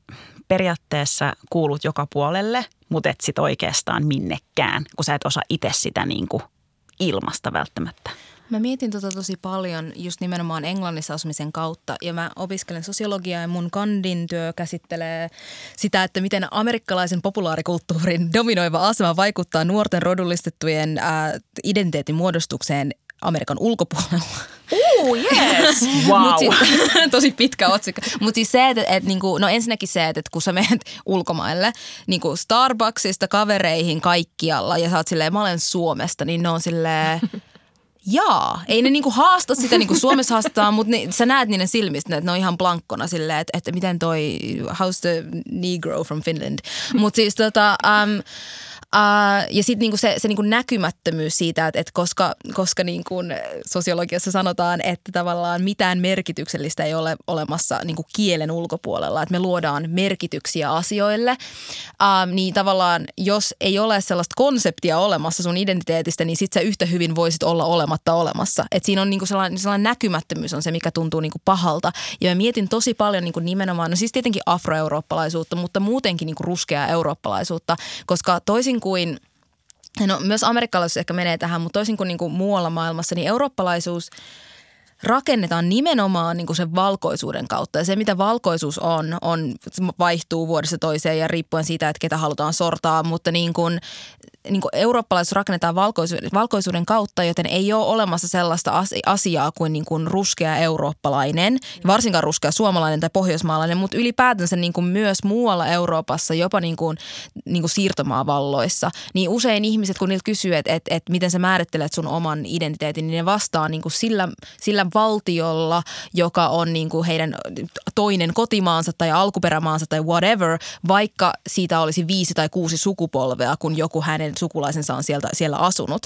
periaatteessa kuulut joka puolelle, mutta et sit oikeastaan minnekään, kun sä et osaa itse sitä niin kuin ilmasta välttämättä. Mä mietin tota tosi paljon just nimenomaan Englannissa asumisen kautta ja mä opiskelen sosiologiaa ja mun kandin työ käsittelee sitä, että miten amerikkalaisen populaarikulttuurin dominoiva asema vaikuttaa nuorten rodullistettujen äh, identiteetin muodostukseen Amerikan ulkopuolella. Uh, yes! Wow. siis, tosi pitkä otsikko. Mutta siis se, että et, niinku, no ensinnäkin se, että et kun sä menet ulkomaille niinku Starbucksista kavereihin kaikkialla ja sä oot silleen, mä olen Suomesta, niin ne on silleen jaa. Ei ne niinku haasta sitä niin kuin Suomessa haastetaan, mutta ne, sä näet niiden silmistä, että ne on ihan blankkona silleen, että, että miten toi, how's the negro from Finland. Mutta siis tota, um, Uh, ja sitten niinku se, se niinku näkymättömyys siitä, että et koska, koska niinku sosiologiassa sanotaan, että tavallaan mitään merkityksellistä ei ole olemassa niinku kielen ulkopuolella, että me luodaan merkityksiä asioille, uh, niin tavallaan jos ei ole sellaista konseptia olemassa sun identiteetistä, niin sitten sä yhtä hyvin voisit olla olematta olemassa. Et siinä on niinku sellainen, sellainen näkymättömyys on se, mikä tuntuu niinku pahalta. Ja mä mietin tosi paljon niinku nimenomaan, no siis tietenkin afroeurooppalaisuutta, mutta muutenkin niinku ruskeaa eurooppalaisuutta, koska toisin kuin, no myös amerikkalaisuus ehkä menee tähän, mutta toisin kuin, niin kuin muualla maailmassa, niin eurooppalaisuus rakennetaan nimenomaan niin kuin sen valkoisuuden kautta. Ja se, mitä valkoisuus on, on vaihtuu vuodesta toiseen ja riippuen siitä, että ketä halutaan sortaa, mutta niin kuin niin kuin eurooppalaisuus rakennetaan valkoisuuden, valkoisuuden kautta, joten ei ole olemassa sellaista asiaa kuin, niin kuin ruskea eurooppalainen, varsinkaan ruskea suomalainen tai pohjoismaalainen, mutta ylipäätänsä niin kuin myös muualla Euroopassa, jopa niin kuin, niin kuin siirtomaavalloissa, niin usein ihmiset, kun niiltä kysyy, että, että, että miten sä määrittelet sun oman identiteetin, niin ne vastaa niin kuin sillä, sillä valtiolla, joka on niin kuin heidän toinen kotimaansa tai alkuperämaansa tai whatever, vaikka siitä olisi viisi tai kuusi sukupolvea, kun joku hänen sukulaisensa on sieltä, siellä asunut.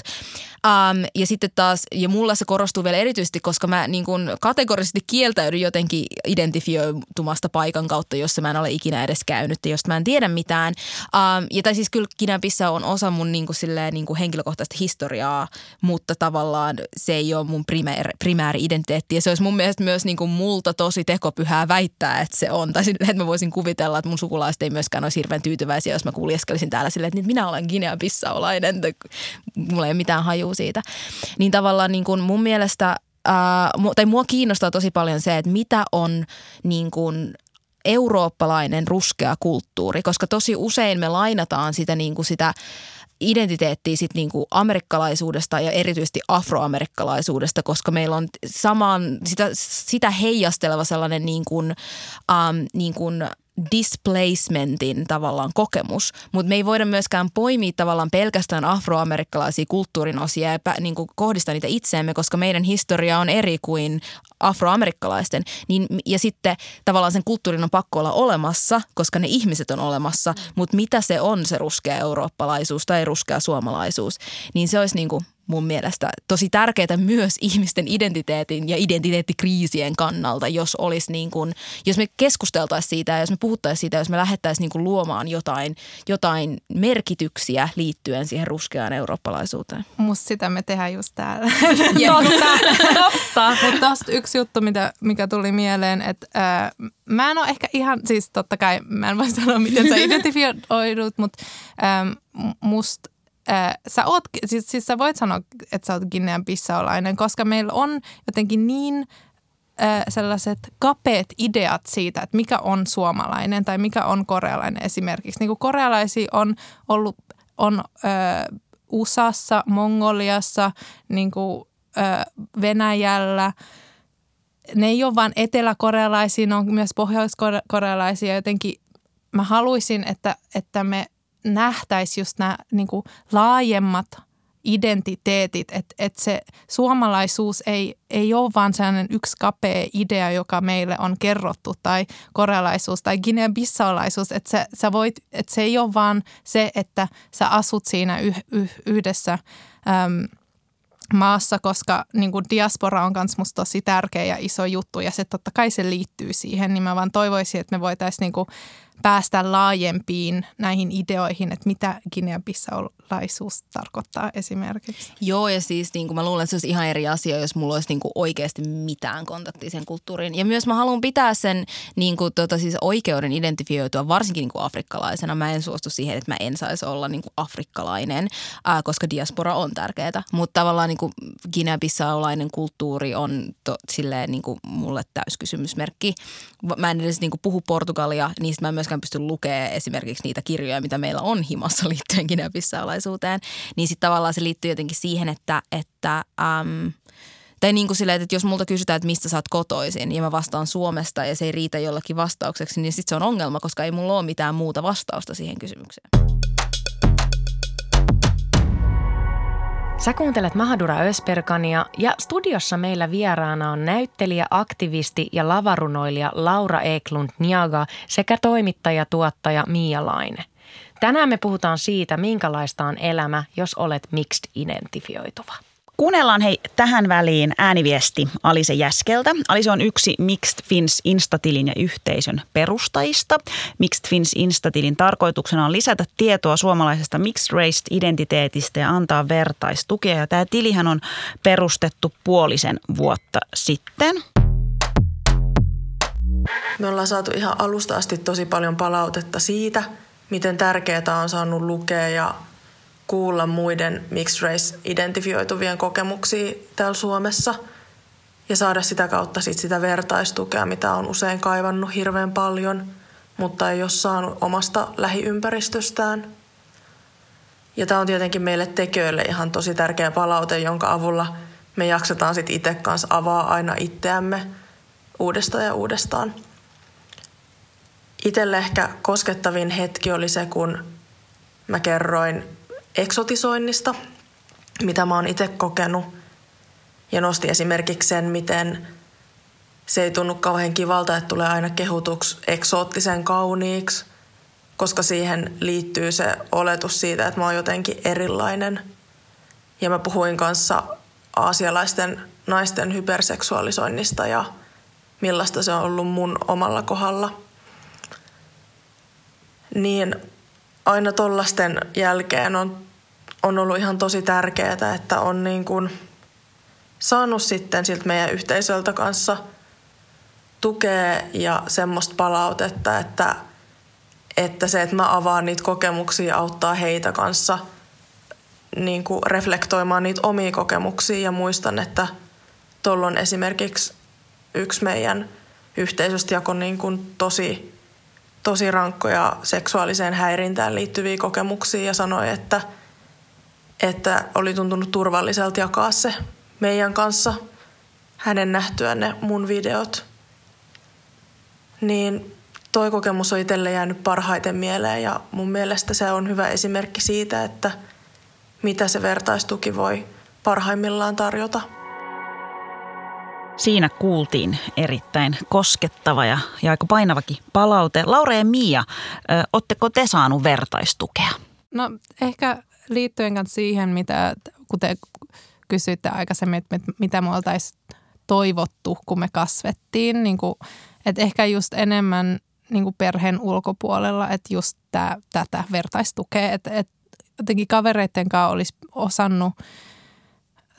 Um, ja sitten taas, ja mulla se korostuu vielä erityisesti, koska mä niin kuin kategorisesti kieltäydyn jotenkin identifioitumasta paikan kautta, jossa mä en ole ikinä edes käynyt ja josta mä en tiedä mitään. Um, ja tai siis kyllä Kinäpissä on osa mun niin kuin silleen, niin kuin henkilökohtaista historiaa, mutta tavallaan se ei ole mun primääri, primääri identiteetti. Ja se olisi mun mielestä myös niin kuin multa tosi tekopyhää väittää, että se on. Tai että mä voisin kuvitella, että mun sukulaiset ei myöskään olisi hirveän tyytyväisiä, jos mä kuljeskelisin täällä silleen, että minä olen Guinea-Bissaulainen. Mulla ei ole mitään hajua siitä. Niin tavallaan niin kuin mun mielestä, ää, tai mua kiinnostaa tosi paljon se, että mitä on niin kuin eurooppalainen ruskea kulttuuri, koska tosi usein me lainataan sitä, niin kuin sitä identiteettiä sit niinku amerikkalaisuudesta ja erityisesti afroamerikkalaisuudesta, koska meillä on saman, sitä, sitä heijasteleva sellainen niin kuin, um, niin kuin displacementin tavallaan kokemus, mutta me ei voida myöskään poimia tavallaan pelkästään afroamerikkalaisia kulttuurin osia ja niin kuin kohdistaa niitä itseemme, koska meidän historia on eri kuin afroamerikkalaisten. Niin, ja sitten tavallaan sen kulttuurin on pakko olla olemassa, koska ne ihmiset on olemassa, mutta mitä se on se ruskea eurooppalaisuus tai ruskea suomalaisuus, niin se olisi niin kuin – mun mielestä tosi tärkeää myös ihmisten identiteetin ja identiteettikriisien kannalta, jos olisi niin kuin, jos me keskusteltaisiin siitä ja jos me puhuttaisiin siitä, jos me lähdettäisiin niin kuin luomaan jotain, jotain merkityksiä liittyen siihen ruskeaan eurooppalaisuuteen. Musta sitä me tehdään just täällä. totta, totta. Mutta yksi juttu, mitä, mikä tuli mieleen, että ää, mä en ole ehkä ihan, siis totta kai mä en voi sanoa, miten sä identifioidut, mutta musta sä, oot, siis, siis sä voit sanoa, että sä oot Guinean pissaolainen, koska meillä on jotenkin niin sellaiset kapeat ideat siitä, että mikä on suomalainen tai mikä on korealainen esimerkiksi. Niin kuin korealaisia on ollut on, äh, USAssa, Mongoliassa, niin kuin, Venäjällä. Ne ei ole vain eteläkorealaisia, ne on myös pohjoiskorealaisia. Jotenkin mä haluaisin, että, että me – nähtäisi just nämä niin laajemmat identiteetit, että, että se suomalaisuus ei, ei ole vaan sellainen yksi kapea idea, joka meille on kerrottu, tai korealaisuus tai guinea-bissaolaisuus, että, sä, sä voit, että se ei ole vaan se, että sä asut siinä yh, yh, yhdessä äm, maassa, koska niin kuin diaspora on myös musta tosi tärkeä ja iso juttu, ja se totta kai se liittyy siihen, niin mä vaan toivoisin, että me voitaisiin niin kuin päästä laajempiin näihin ideoihin, että mitä Guinea-Bissaulaisuus tarkoittaa esimerkiksi. Joo, ja siis niin kuin mä luulen, että se olisi ihan eri asia, jos mulla olisi niin kuin oikeasti mitään kontaktia sen kulttuuriin. Ja myös mä haluan pitää sen niin kuin, tota, siis oikeuden identifioitua, varsinkin niin kuin afrikkalaisena. Mä en suostu siihen, että mä en saisi olla niin kuin afrikkalainen, ää, koska diaspora on tärkeää. Mutta tavallaan niin kuin Guinea-Bissaulainen kulttuuri on to, silleen niin kuin mulle täyskysymysmerkki. Mä en edes niin kuin puhu portugalia, niistä mä myös myöskään pysty lukemaan esimerkiksi niitä kirjoja, mitä meillä on himassa liittyen Guinea-Bissau-laisuuteen, niin sitten tavallaan se liittyy jotenkin siihen, että, että äm, tai niin kuin silleen, että jos multa kysytään, että mistä sä oot kotoisin ja mä vastaan Suomesta ja se ei riitä jollakin vastaukseksi, niin sitten se on ongelma, koska ei mulla ole mitään muuta vastausta siihen kysymykseen. Sä kuuntelet Mahadura Ösperkania ja studiossa meillä vieraana on näyttelijä, aktivisti ja lavarunoilija Laura Eklund Niaga sekä toimittaja, tuottaja Mia Laine. Tänään me puhutaan siitä, minkälaista on elämä, jos olet mixed identifioituva. Kuunnellaan hei tähän väliin ääniviesti Alise Jäskeltä. Alise on yksi Mixed Fins Instatilin ja yhteisön perustajista. Mixed Fins Instatilin tarkoituksena on lisätä tietoa suomalaisesta mixed race identiteetistä ja antaa vertaistukea. Ja tämä tilihän on perustettu puolisen vuotta sitten. Me ollaan saatu ihan alusta asti tosi paljon palautetta siitä, miten tärkeää on saanut lukea ja kuulla muiden mixed race-identifioituvien kokemuksia täällä Suomessa. ja saada sitä kautta sit sitä vertaistukea, mitä on usein kaivannut hirveän paljon, mutta ei ole saanut omasta lähiympäristöstään. Ja tämä on tietenkin meille tekijöille ihan tosi tärkeä palaute, jonka avulla me jaksetaan sitten itse kanssa avaa aina itseämme uudestaan ja uudestaan. Itelle ehkä koskettavin hetki oli se, kun mä kerroin eksotisoinnista, mitä mä oon itse kokenut. Ja nosti esimerkiksi sen, miten se ei tunnu kauhean kivalta, että tulee aina kehutuksi eksoottisen kauniiksi, koska siihen liittyy se oletus siitä, että mä oon jotenkin erilainen. Ja mä puhuin kanssa aasialaisten naisten hyperseksuaalisoinnista ja millaista se on ollut mun omalla kohdalla. Niin aina tollasten jälkeen on, on ollut ihan tosi tärkeää, että on niin kuin saanut sitten siltä meidän yhteisöltä kanssa tukea ja semmoista palautetta, että, että se, että mä avaan niitä kokemuksia, auttaa heitä kanssa niin kuin reflektoimaan niitä omia kokemuksia. Ja muistan, että tuolla on esimerkiksi yksi meidän yhteisöstä jako niin kuin tosi tosi rankkoja seksuaaliseen häirintään liittyviä kokemuksia ja sanoi, että, että oli tuntunut turvalliselta jakaa se meidän kanssa hänen nähtyään ne mun videot. Niin toi kokemus on itselle jäänyt parhaiten mieleen ja mun mielestä se on hyvä esimerkki siitä, että mitä se vertaistuki voi parhaimmillaan tarjota. Siinä kuultiin erittäin koskettava ja, ja aika painavakin palaute. Laura ja Mia, ö, ootteko te saanut vertaistukea? No ehkä liittyen kanssa siihen, mitä, kuten kysyitte aikaisemmin, että mitä me oltaisiin toivottu, kun me kasvettiin. Niin kuin, että ehkä just enemmän niin kuin perheen ulkopuolella, että just tää, tätä vertaistukea. Että, että jotenkin kavereiden kanssa olisi osannut –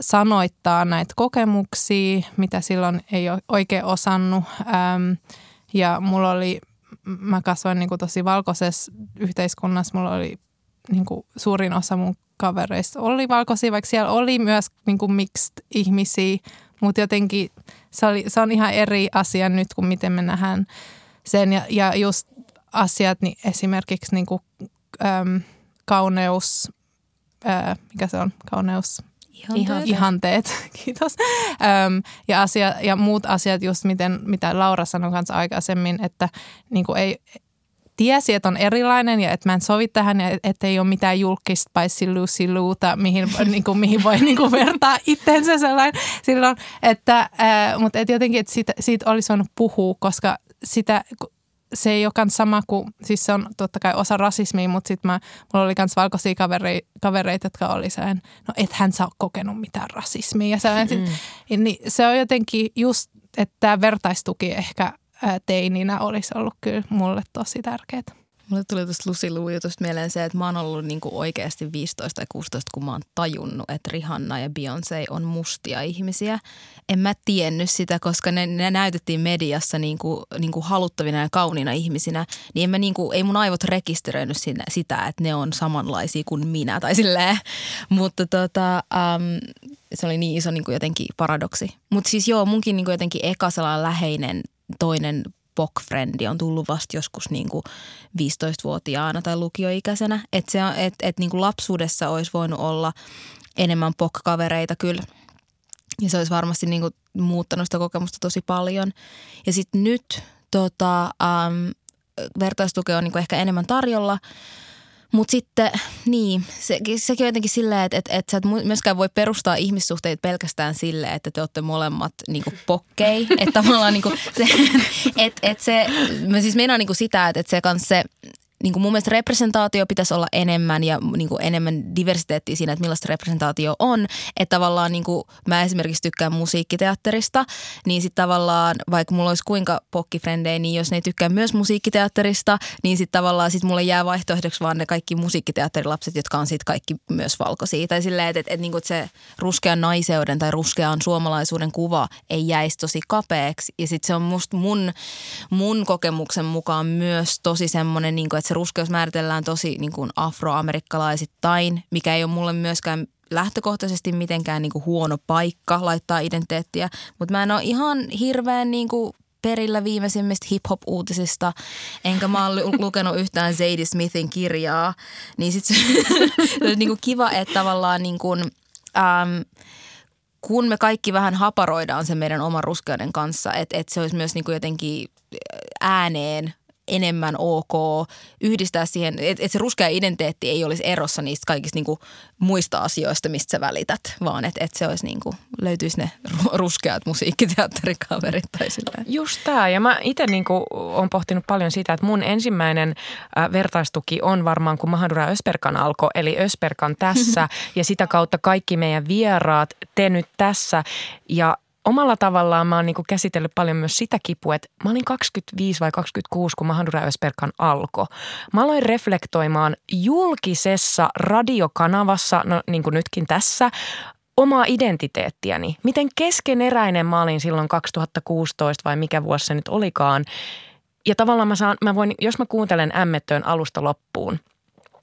sanoittaa näitä kokemuksia, mitä silloin ei ole oikein osannut. Ähm, ja mulla oli, mä kasvoin niin kuin tosi valkoisessa yhteiskunnassa, mulla oli niin kuin suurin osa mun kavereista oli valkoisia, vaikka siellä oli myös niin kuin mixed ihmisiä, mutta jotenkin se, oli, se on ihan eri asia nyt kuin miten me nähdään sen. Ja, ja just asiat, niin esimerkiksi niin kuin, äm, kauneus, ää, mikä se on, kauneus, Ihanteet. Ihanteet, kiitos. Öm, ja, asia, ja muut asiat just miten, mitä Laura sanoi kanssa aikaisemmin, että niin kuin ei, tiesi, että on erilainen ja että mä en sovi tähän ja että ei ole mitään julkista Lucy Luuta, mihin, niin kuin, mihin voi niin kuin vertaa itsensä sellainen silloin. Että, ää, mutta et jotenkin, että siitä, siitä olisi voinut puhua, koska sitä, se ei ole sama kuin, siis se on totta kai osa rasismia, mutta sitten mulla oli myös valkoisia kavereita, kavereita, jotka oli sellainen, no ethän sä ole kokenut mitään rasismia. Ja sellainen, mm. niin se on jotenkin just, että tämä vertaistuki ehkä teininä olisi ollut kyllä mulle tosi tärkeää. Mulle tuli tuosta Lucy mieleen se, että mä oon ollut niinku oikeasti 15 tai 16, kun mä oon tajunnut, että Rihanna ja Beyoncé on mustia ihmisiä. En mä tiennyt sitä, koska ne, ne näytettiin mediassa niinku, niinku haluttavina ja kauniina ihmisinä. Niin en mä niinku, ei mun aivot rekisteröinyt sinne, sitä, että ne on samanlaisia kuin minä tai silleen. Mutta tota, um, se oli niin iso niinku jotenkin paradoksi. Mutta siis joo, munkin niinku jotenkin eka läheinen toinen POC-frendi on tullut vasta joskus niin kuin 15-vuotiaana tai lukioikäisenä. Että se, et, et niin kuin lapsuudessa olisi voinut olla enemmän POC-kavereita kyllä. Ja se olisi varmasti niin kuin muuttanut sitä kokemusta tosi paljon. Ja sitten nyt tota, ähm, vertaistukea on niin kuin ehkä enemmän tarjolla – mutta sitten, niin, se, sekin on jotenkin silleen, että, että, että sä et myöskään voi perustaa ihmissuhteita pelkästään silleen, että te olette molemmat niin pokkei. että tavallaan niin kuin se, että, että se, mä siis meinaan niin kuin sitä, että, että se kanssa se niin kuin mun mielestä representaatio pitäisi olla enemmän ja niin kuin enemmän diversiteettiä siinä, että millaista representaatio on. Että tavallaan niin kuin mä esimerkiksi tykkään musiikkiteatterista, niin sitten tavallaan vaikka mulla olisi kuinka pokkifrendejä, niin jos ne ei tykkää myös musiikkiteatterista, niin sitten tavallaan sit mulle jää vaihtoehdoksi vaan ne kaikki musiikkiteatterilapset, jotka on sitten kaikki myös valkoisia. Tai silleen, että, että, että, niin kuin se ruskean naiseuden tai ruskean suomalaisuuden kuva ei jäisi tosi kapeaksi. Ja sitten se on musta mun, mun kokemuksen mukaan myös tosi semmoinen, niin kuin, että se ruskeus määritellään tosi niin kuin afroamerikkalaisittain, mikä ei ole mulle myöskään lähtökohtaisesti mitenkään niin kuin huono paikka laittaa identiteettiä, mutta mä en ole ihan hirveän niin kuin perillä viimeisimmistä hip-hop-uutisista, enkä mä oon lukenut yhtään Zadie Smithin kirjaa, niin sit se, se on niin kuin kiva, että tavallaan niin kuin, äm, kun me kaikki vähän haparoidaan sen meidän oman ruskeuden kanssa, että, että se olisi myös niin kuin jotenkin ääneen enemmän ok yhdistää siihen, että et se ruskea identiteetti ei olisi erossa niistä kaikista niinku muista asioista, mistä sä välität, vaan että et se olisi niinku, löytyisi ne ruskeat musiikkiteatterikaverit tai silleen. Just tämä, ja mä itse niinku olen pohtinut paljon sitä, että mun ensimmäinen äh, vertaistuki on varmaan, kun Mahadura Ösperkan alkoi, eli Ösperkan tässä, ja sitä kautta kaikki meidän vieraat, te nyt tässä, ja omalla tavallaan mä oon niinku käsitellyt paljon myös sitä kipua, että mä olin 25 vai 26, kun Mahandura Ösperkan alkoi. Mä aloin reflektoimaan julkisessa radiokanavassa, no niin kuin nytkin tässä, omaa identiteettiäni. Miten keskeneräinen mä olin silloin 2016 vai mikä vuosi se nyt olikaan. Ja tavallaan mä, saan, mä voin, jos mä kuuntelen ämmettöön alusta loppuun,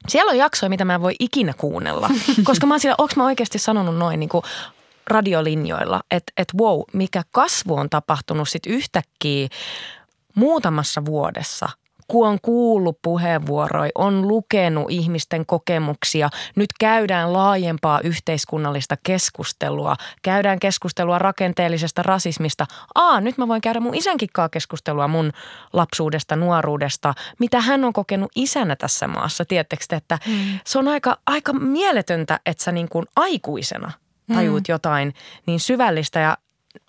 siellä on jaksoja, mitä mä en voi ikinä kuunnella, koska mä oon siellä, onko mä oikeasti sanonut noin niin kuin radiolinjoilla, että et wow, mikä kasvu on tapahtunut sitten yhtäkkiä muutamassa vuodessa – kun on kuullut puheenvuoroja, on lukenut ihmisten kokemuksia, nyt käydään laajempaa yhteiskunnallista keskustelua, käydään keskustelua rakenteellisesta rasismista. Aa, nyt mä voin käydä mun isänkin keskustelua mun lapsuudesta, nuoruudesta, mitä hän on kokenut isänä tässä maassa. Tiedättekö että mm. se on aika, aika mieletöntä, että sä niin kuin aikuisena – tajuut mm. jotain niin syvällistä ja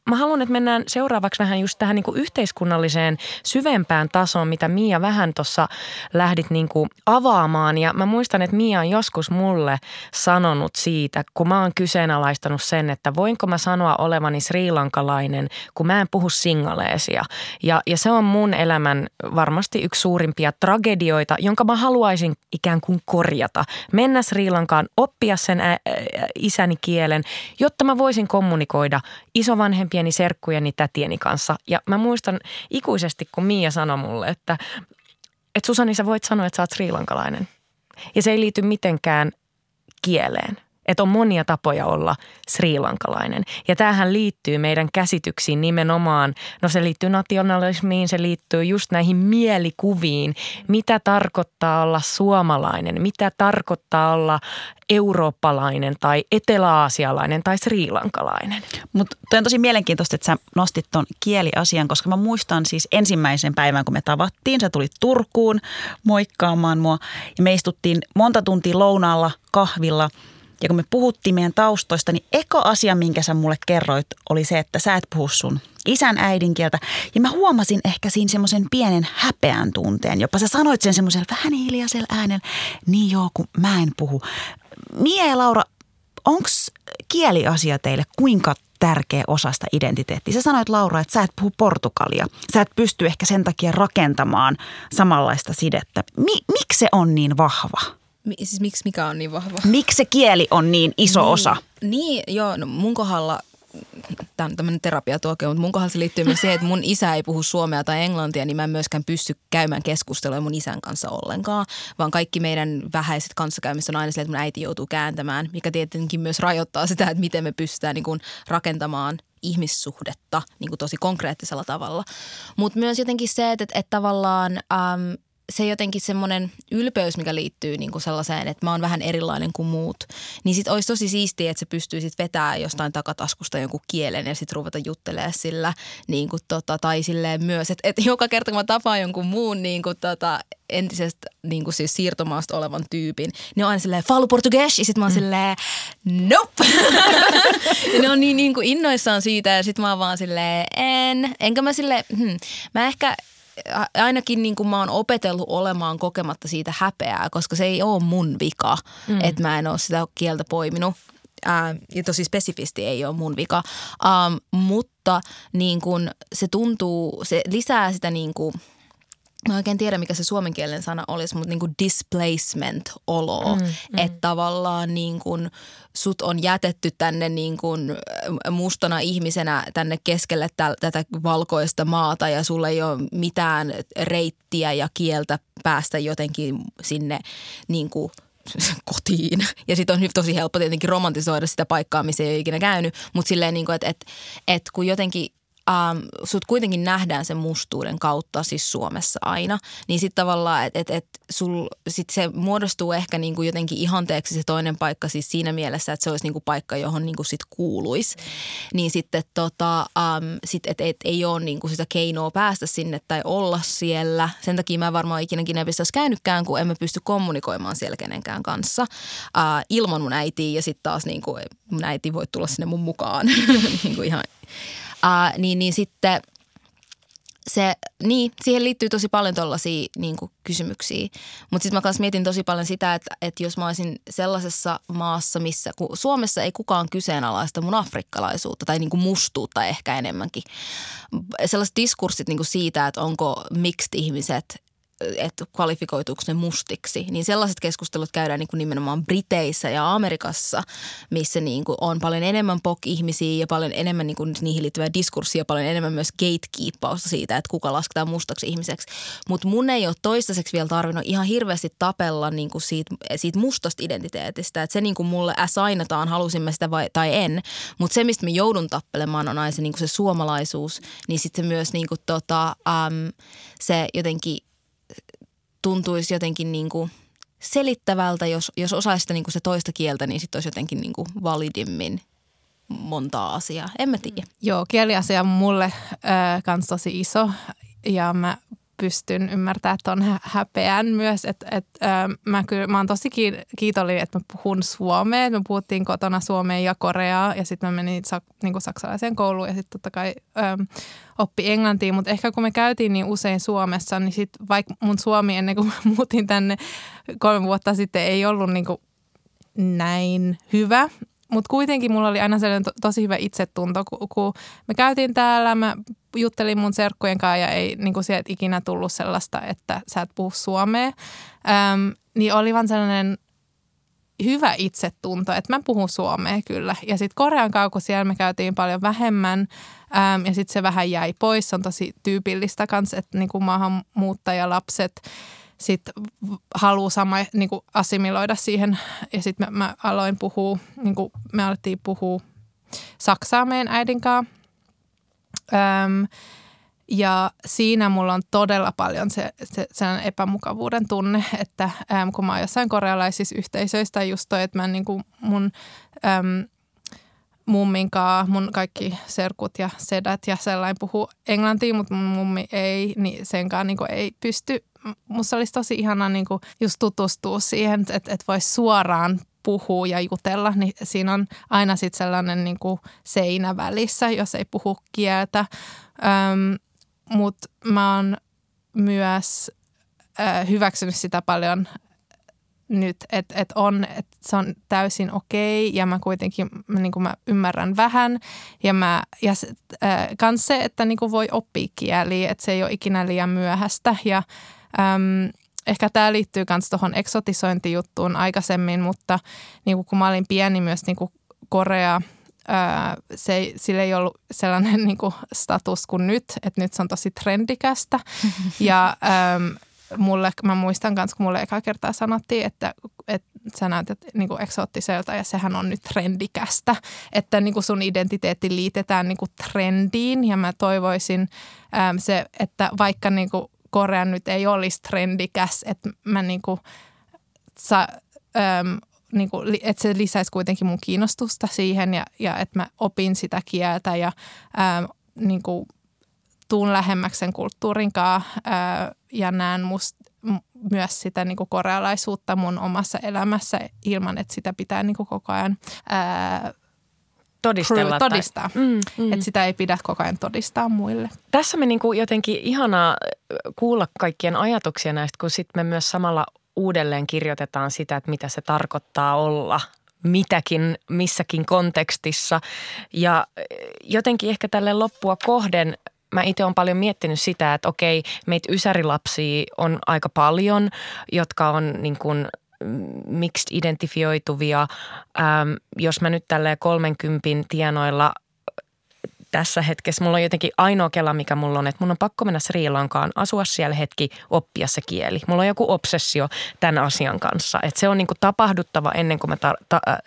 mä haluan, että mennään seuraavaksi vähän just tähän niin kuin yhteiskunnalliseen syvempään tasoon, mitä Mia vähän tuossa lähdit niin kuin avaamaan. Ja mä muistan, että Mia on joskus mulle sanonut siitä, kun mä oon kyseenalaistanut sen, että voinko mä sanoa olevani sriilankalainen, kun mä en puhu singaleesia. Ja, ja se on mun elämän varmasti yksi suurimpia tragedioita, jonka mä haluaisin ikään kuin korjata. Mennä Sri Lankaan, oppia sen ä, ä, isäni kielen, jotta mä voisin kommunikoida isovanhempien pieni serkkujeni tätieni kanssa. Ja mä muistan ikuisesti, kun Mia sanoi mulle, että, että Susani sä voit sanoa, että sä oot sriilankalainen. Ja se ei liity mitenkään kieleen että on monia tapoja olla sriilankalainen. Ja tämähän liittyy meidän käsityksiin nimenomaan, no se liittyy nationalismiin, se liittyy just näihin mielikuviin, mitä tarkoittaa olla suomalainen, mitä tarkoittaa olla eurooppalainen tai eteläaasialainen tai sriilankalainen. Mutta on tosi mielenkiintoista, että sä nostit ton kieliasian, koska mä muistan siis ensimmäisen päivän, kun me tavattiin. Sä tulit Turkuun moikkaamaan mua ja me istuttiin monta tuntia lounaalla kahvilla – ja kun me puhuttiin meidän taustoista, niin eko asia, minkä sä mulle kerroit, oli se, että sä et puhu sun isän äidinkieltä. Ja mä huomasin ehkä siinä semmoisen pienen häpeän tunteen. Jopa sä sanoit sen semmoisella vähän hiljaisella äänellä. Niin joo, kun mä en puhu. Mie ja Laura, onko kieliasia teille kuinka tärkeä osa sitä identiteettiä. Sä sanoit Laura, että sä et puhu portugalia. Sä et pysty ehkä sen takia rakentamaan samanlaista sidettä. Mi- miksi se on niin vahva? Siis miksi mikä on niin vahva? Miksi se kieli on niin iso niin, osa? Niin, joo, no mun kohdalla tämä on tämmöinen terapiatuokio, mutta mun kohdalla se liittyy myös siihen, että mun isä ei puhu suomea tai englantia, niin mä en myöskään pysty käymään keskustelua mun isän kanssa ollenkaan, vaan kaikki meidän vähäiset kanssakäymistä on aina sille, että mun äiti joutuu kääntämään, mikä tietenkin myös rajoittaa sitä, että miten me pystytään niin kuin rakentamaan ihmissuhdetta niin kuin tosi konkreettisella tavalla. Mutta myös jotenkin se, että, että, että tavallaan äm, se jotenkin semmoinen ylpeys, mikä liittyy niin kuin sellaiseen, että mä oon vähän erilainen kuin muut, niin sit olisi tosi siistiä, että se pystyy sit vetämään jostain takataskusta jonkun kielen ja sitten ruveta juttelemaan sillä niin kuin tota, tai silleen myös, että, että joka kerta kun mä tapaan jonkun muun niin kuin tota, entisestä niin kuin siis siirtomaasta olevan tyypin, niin on aina silleen, falu portugues, ja sitten mä oon mm. silleen, nope. ja ne on niin, niin kuin innoissaan siitä, ja sitten mä oon vaan silleen, en, enkä mä silleen, hmm, mä ehkä ainakin niin kuin mä oon opetellut olemaan kokematta siitä häpeää, koska se ei ole mun vika, mm. että mä en ole sitä kieltä poiminut. Ää, ja tosi spesifisti ei ole mun vika, ähm, mutta niin kun se tuntuu, se lisää sitä niin kuin – Mä oikein tiedä, mikä se suomenkielinen sana olisi, mutta niin kuin displacement-olo. Mm, mm. Että tavallaan niin kuin sut on jätetty tänne niin kuin mustana ihmisenä tänne keskelle täl, tätä valkoista maata ja sulla ei ole mitään reittiä ja kieltä päästä jotenkin sinne niin kuin kotiin. Ja sitten on tosi helppo tietenkin romantisoida sitä paikkaa, missä ei ole ikinä käynyt. Mutta silleen, niin kuin, että et, et kun jotenkin ähm, sut kuitenkin nähdään sen mustuuden kautta siis Suomessa aina, niin sitten tavallaan, että et, et sit se muodostuu ehkä niinku jotenkin ihanteeksi se toinen paikka siis siinä mielessä, että se olisi niinku paikka, johon niinku sit kuuluisi. Niin sitten tota, ähm, sit, et, et, ei ole niinku sitä keinoa päästä sinne tai olla siellä. Sen takia mä varmaan ikinä Ginevissä olisi käynytkään, kun emme pysty kommunikoimaan siellä kenenkään kanssa äh, ilman mun äitiä ja sitten taas niinku, mun äiti voi tulla sinne mun mukaan niinku ihan Uh, niin, niin sitten se, niin, siihen liittyy tosi paljon tuollaisia niin kysymyksiä. Mutta sitten mä kanssa mietin tosi paljon sitä, että, että jos mä olisin sellaisessa maassa, missä kun Suomessa ei kukaan kyseenalaista mun afrikkalaisuutta tai niin kuin mustuutta ehkä enemmänkin. Sellaiset diskurssit niin kuin siitä, että onko mixed ihmiset että kvalifikoituuko ne mustiksi, niin sellaiset keskustelut käydään niin kuin nimenomaan Briteissä ja Amerikassa, missä niin kuin on paljon enemmän pok-ihmisiä ja paljon enemmän niin kuin niihin liittyvää diskurssia, paljon enemmän myös gatekeepausta siitä, että kuka lasketaan mustaksi ihmiseksi. Mutta mun ei ole toistaiseksi vielä tarvinnut ihan hirveästi tapella niin kuin siitä, siitä mustasta identiteetistä, että se niin kuin mulle assignataan, halusimme sitä vai, tai en, mutta se, mistä me joudun tappelemaan on aina se, niin kuin se suomalaisuus, niin sitten myös niin kuin tota, um, se jotenkin tuntuisi jotenkin niin kuin selittävältä, jos, jos osaisi sitä niin kuin se toista kieltä, niin sitten olisi jotenkin niin kuin validimmin montaa asiaa. En mä tiedä. Joo, kieliasia on mulle äh, kans tosi iso ja mä pystyn ymmärtämään tuon häpeän myös. Että et, äh, mä, kyllä, mä oon tosi kiitollinen, että mä puhun suomea. Me puhuttiin kotona suomea ja koreaa ja sitten mä menin sak, niin kuin saksalaiseen kouluun ja sitten totta kai ähm, oppi englantia. Mutta ehkä kun me käytiin niin usein Suomessa, niin sitten vaikka mun suomi ennen kuin mä muutin tänne kolme vuotta sitten ei ollut niin kuin näin hyvä. Mutta kuitenkin mulla oli aina sellainen to, tosi hyvä itsetunto, kun, kun me käytiin täällä, mä juttelin mun serkkujen kanssa ja ei niin kuin sieltä ikinä tullut sellaista, että sä et puhu suomea. Öm, niin oli vaan sellainen hyvä itsetunto, että mä puhun suomea kyllä. Ja sitten Korean kun siellä me käytiin paljon vähemmän äm, ja sitten se vähän jäi pois. Se on tosi tyypillistä kanssa, että niin kuin maahanmuuttajalapset sitten haluaa sama niin kuin assimiloida siihen. Ja sitten mä, mä aloin puhua, niin kuin me alettiin puhua saksaa meidän äidin kanssa. Öm, ja siinä mulla on todella paljon se, se sellainen epämukavuuden tunne, että äm, kun mä oon jossain korealaisissa yhteisöissä, just toi, että mä niin kuin mun äm, mumminkaan, mun kaikki serkut ja sedät ja sellainen puhuu englantia, mutta mun mummi ei, niin senkaan niin ei pysty. Musta olisi tosi ihana niin kuin just tutustua siihen, että, että voisi suoraan puhua ja jutella, niin siinä on aina sitten sellainen niin kuin seinä välissä, jos ei puhu kieltä. Mutta mä oon myös ö, hyväksynyt sitä paljon nyt, että et on, että se on täysin okei ja mä kuitenkin niin mä ymmärrän vähän ja, mä, ja äh, kans se, että niin voi oppia kieliä, että se ei ole ikinä liian myöhäistä ja äm, ehkä tämä liittyy myös tuohon eksotisointijuttuun aikaisemmin, mutta niin kun mä olin pieni myös niin Korea, ää, se ei, sillä ei ollut sellainen niin kuin status kuin nyt, että nyt se on tosi trendikästä. Ja äm, mulle, mä muistan myös, kun mulle eka kertaa sanottiin, että, että sä näytät niin kuin eksoottiselta ja sehän on nyt trendikästä, että niin kuin sun identiteetti liitetään niin kuin trendiin. Ja mä toivoisin äm, se, että vaikka niin kuin Korea nyt ei olisi trendikäs, että mä niin kuin, sa, äm, niin kuin, että se lisäisi kuitenkin mun kiinnostusta siihen ja, ja että mä opin sitä kieltä ja äm, niin kuin, tuun lähemmäksi sen kulttuurin kanssa ja näen musta myös sitä niin kuin korealaisuutta mun omassa elämässä ilman, että sitä pitää niin kuin koko ajan ää, todistella. Todistaa. Tai, mm, mm. Että sitä ei pidä koko ajan todistaa muille. Tässä me niin kuin jotenkin ihanaa kuulla kaikkien ajatuksia näistä, kun sitten me myös samalla uudelleen kirjoitetaan sitä, että mitä se tarkoittaa olla mitäkin, missäkin kontekstissa. Ja jotenkin ehkä tälle loppua kohden mä itse olen paljon miettinyt sitä, että okei, meitä ysärilapsia on aika paljon, jotka on niin kuin mixed identifioituvia. Ähm, jos mä nyt tälle 30 tienoilla tässä hetkessä. Mulla on jotenkin ainoa kela, mikä mulla on, että mun on pakko mennä Sri Lankaan, asua siellä hetki, oppia se kieli. Mulla on joku obsessio tämän asian kanssa. Että se on niin kuin tapahduttava ennen kuin mä ta- ta- äh,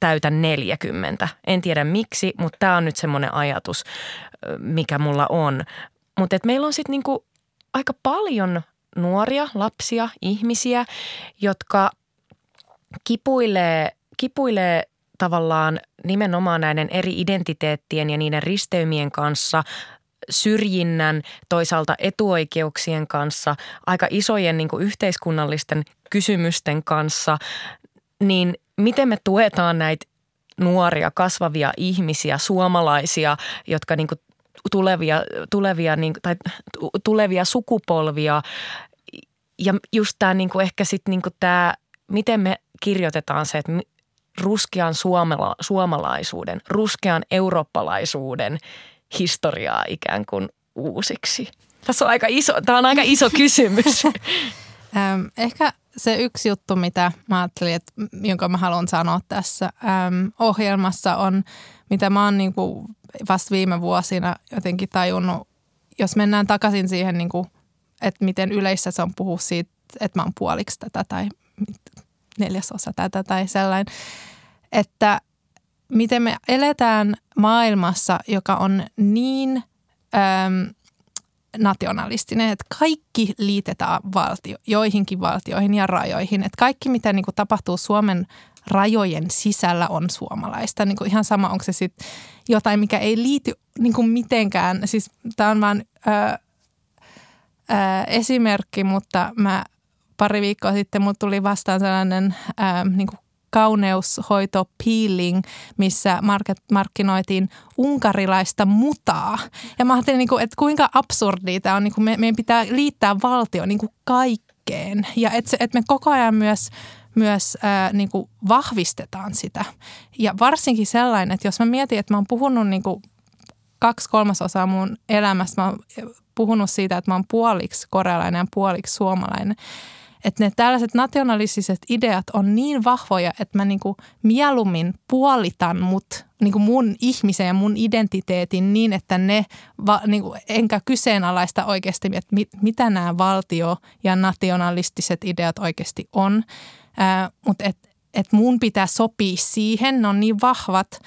täytän 40. En tiedä miksi, mutta tämä on nyt semmoinen ajatus, mikä mulla on. Mutta meillä on sitten niinku aika paljon nuoria, lapsia, ihmisiä, jotka kipuilee, kipuilee tavallaan nimenomaan näiden eri identiteettien ja niiden risteymien kanssa, syrjinnän, toisaalta etuoikeuksien kanssa, aika isojen niin yhteiskunnallisten kysymysten kanssa, niin miten me tuetaan näitä nuoria, kasvavia ihmisiä, suomalaisia, jotka niin tulevia, tulevia, niin, tai tulevia sukupolvia ja just tämä niin ehkä sitten niin tämä, miten me kirjoitetaan se, että ruskean suomala, suomalaisuuden, ruskean eurooppalaisuuden historiaa ikään kuin uusiksi? Tässä on aika iso, tämä on aika iso kysymys. Ehkä se yksi juttu, mitä mä ajattelin, että, jonka mä haluan sanoa tässä äm, ohjelmassa on, mitä mä oon niinku vasta viime vuosina jotenkin tajunnut, jos mennään takaisin siihen, niinku, että miten yleistä se on puhua siitä, että mä oon puoliksi tätä tai neljäsosa tätä tai sellainen, että miten me eletään maailmassa, joka on niin äm, nationalistinen, että kaikki liitetään valtio, joihinkin valtioihin ja rajoihin. Että kaikki, mitä niin kuin tapahtuu Suomen rajojen sisällä on suomalaista. Niin kuin ihan sama, onko se sitten jotain, mikä ei liity niin kuin mitenkään. Siis tämä on vain esimerkki, mutta mä pari viikkoa sitten mut tuli vastaan sellainen ää, niin kuin kauneushoito peeling, missä market, markkinoitiin unkarilaista mutaa. Ja mä ajattelin, niin kuin, että kuinka absurdia tämä on. Niin kuin me, meidän pitää liittää valtio niin kuin kaikkeen. Ja että et me koko ajan myös myös ää, niin kuin vahvistetaan sitä. Ja varsinkin sellainen, että jos mä mietin, että mä oon puhunut niin kuin kaksi kolmasosaa mun elämästä, mä oon puhunut siitä, että mä oon puoliksi korealainen ja puoliksi suomalainen – että ne tällaiset nationalistiset ideat on niin vahvoja, että mä niinku mieluummin puolitan mut niinku mun ihmisen ja mun identiteetin niin, että ne, va, niinku, enkä kyseenalaista oikeasti, että mit, mitä nämä valtio- ja nationalistiset ideat oikeasti on. Mutta että et mun pitää sopia siihen, ne on niin vahvat,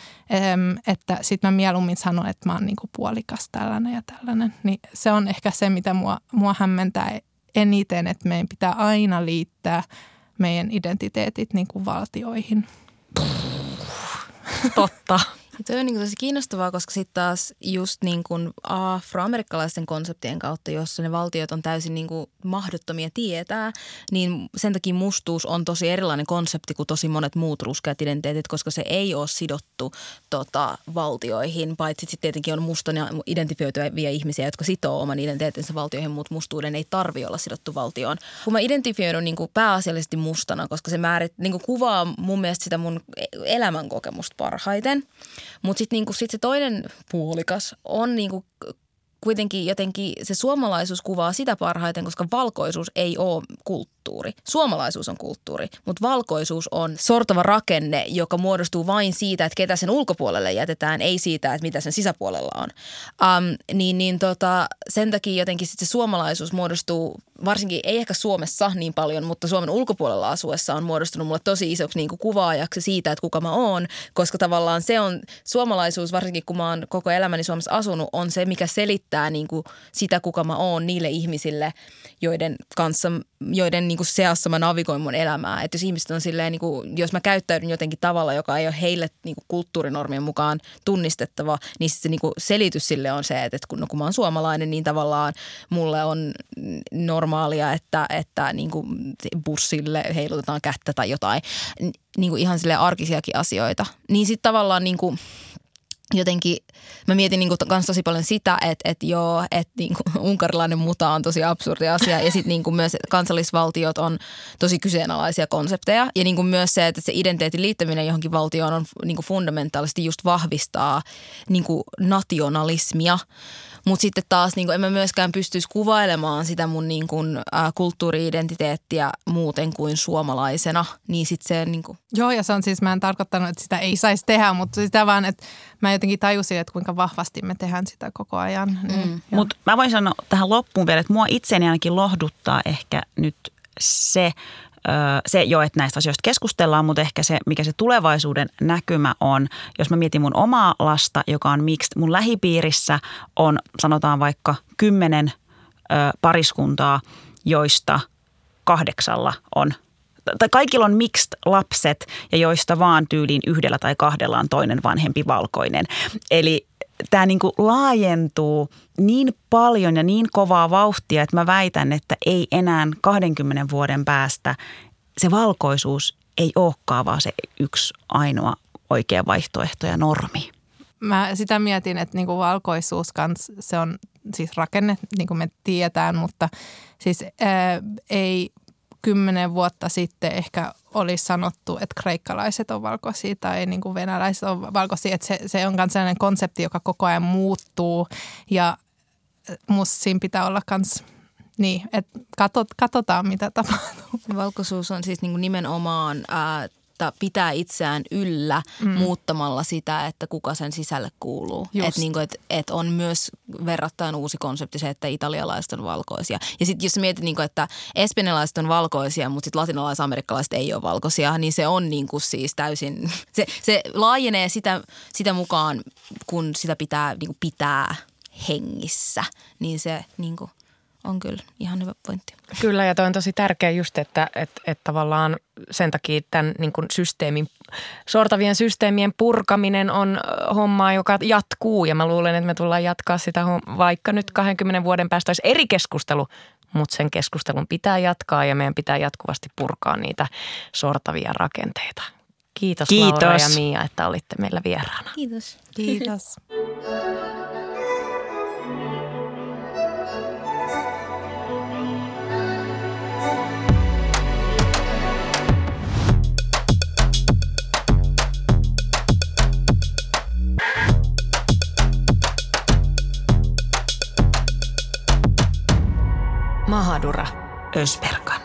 että sitten mä mieluummin sanon, että mä oon niinku puolikas tällainen ja tällainen. Niin se on ehkä se, mitä mua, mua hämmentää eniten, että meidän pitää aina liittää meidän identiteetit niin kuin valtioihin. Totta. Toi on niin tosi kiinnostavaa, koska sitten taas just niin kuin afroamerikkalaisten konseptien kautta, jossa ne valtiot on täysin niin kuin mahdottomia tietää, niin sen takia mustuus on tosi erilainen konsepti kuin tosi monet muut ruskeat identiteetit, koska se ei ole sidottu tota, valtioihin, paitsi sitten tietenkin on mustana identifioituja ihmisiä, jotka sitoo oman identiteetinsä valtioihin, mutta mustuuden ei tarvi olla sidottu valtioon. Kun mä identifioidun niin kuin pääasiallisesti mustana, koska se määrit, niin kuin kuvaa mun mielestä sitä mun elämänkokemusta parhaiten – mutta sitten niinku, sit se toinen puolikas on niinku kuitenkin jotenkin se suomalaisuus kuvaa sitä parhaiten, koska valkoisuus ei ole kulttuuri. Suomalaisuus on kulttuuri, mutta valkoisuus on sortava rakenne, joka muodostuu vain siitä, että ketä sen ulkopuolelle jätetään, ei siitä, että mitä sen sisäpuolella on. Um, niin niin tota, sen takia jotenkin sit se suomalaisuus muodostuu, varsinkin ei ehkä Suomessa niin paljon, mutta Suomen ulkopuolella asuessa on muodostunut mulle tosi isoksi niin kuin kuvaajaksi siitä, että kuka mä oon, koska tavallaan se on, suomalaisuus, varsinkin kun mä oon koko elämäni Suomessa asunut, on se, mikä selittää niin kuin sitä, kuka mä oon niille ihmisille, joiden kanssa, joiden niin kuin seassa mä navigoin mun elämää. Että jos ihmiset on silleen, niin kuin, jos mä käyttäydyn jotenkin tavalla, joka ei ole heille niin kuin kulttuurinormien mukaan tunnistettava, niin se niin kuin selitys sille on se, että kun, no, kun mä oon suomalainen, niin tavallaan mulle on normaalia, että, että niin kuin bussille heilutetaan kättä tai jotain. Niin kuin ihan sille arkisiakin asioita. Niin sitten tavallaan niin kuin – jotenkin mä mietin niin kuin tosi paljon sitä, että, että joo, että niin kuin unkarilainen muta on tosi absurdi asia ja sitten niin myös kansallisvaltiot on tosi kyseenalaisia konsepteja ja niin kuin myös se, että se identiteetin liittäminen johonkin valtioon on niin kuin fundamentaalisesti just vahvistaa niin kuin nationalismia. Mutta sitten taas niin kuin, en mä myöskään pystyisi kuvailemaan sitä mun niin kuin, ä, kulttuuri-identiteettiä muuten kuin suomalaisena. Niin sitten se niin kuin, Joo, ja se on siis, mä en tarkoittanut, että sitä ei saisi tehdä, mutta sitä vaan, että mä jotenkin tajusin, että kuinka vahvasti me tehdään sitä koko ajan. Niin, joo. Mutta mä voin sanoa tähän loppuun vielä, että mua itseäni ainakin lohduttaa ehkä nyt se, se jo, että näistä asioista keskustellaan, mutta ehkä se, mikä se tulevaisuuden näkymä on, jos mä mietin mun omaa lasta, joka on mixed, mun lähipiirissä on sanotaan vaikka kymmenen pariskuntaa, joista kahdeksalla on tai kaikilla on mixed lapset ja joista vaan tyyliin yhdellä tai kahdella on toinen vanhempi valkoinen. Eli tämä niinku laajentuu niin paljon ja niin kovaa vauhtia, että mä väitän, että ei enää 20 vuoden päästä se valkoisuus ei olekaan vaan se yksi ainoa oikea vaihtoehto ja normi. Mä sitä mietin, että niinku valkoisuus kans, se on siis rakenne, niin kuin me tiedetään, mutta siis ää, ei kymmenen vuotta sitten ehkä olisi sanottu, että kreikkalaiset on valkoisia tai niin kuin venäläiset on valkoisia. Että se, se on myös sellainen konsepti, joka koko ajan muuttuu ja musta siinä pitää olla myös niin, että katsotaan mitä tapahtuu. valkoisuus on siis niin kuin nimenomaan ä, ta- pitää itseään yllä mm. muuttamalla sitä, että kuka sen sisälle kuuluu. Että niin et, et on myös verrattain uusi konsepti se, että italialaiset on valkoisia. Ja sitten jos mietit, niin kuin, että espanjalaiset on valkoisia, mutta sitten latinalaisamerikkalaiset ei ole valkoisia, niin se on niin kuin siis täysin, se, se laajenee sitä, sitä mukaan, kun sitä pitää niin kuin pitää hengissä. Niin se niin kuin, on kyllä ihan hyvä pointti. Kyllä ja toi on tosi tärkeä just, että, että, että tavallaan sen takia tämän niin kuin systeemin, sortavien systeemien purkaminen on hommaa, joka jatkuu ja mä luulen, että me tullaan jatkaa sitä vaikka nyt 20 vuoden päästä olisi eri keskustelu, mutta sen keskustelun pitää jatkaa ja meidän pitää jatkuvasti purkaa niitä sortavia rakenteita. Kiitos, Kiitos. Laura ja Mia, että olitte meillä vieraana. Kiitos. Kiitos. Mahadura. Ösperkan.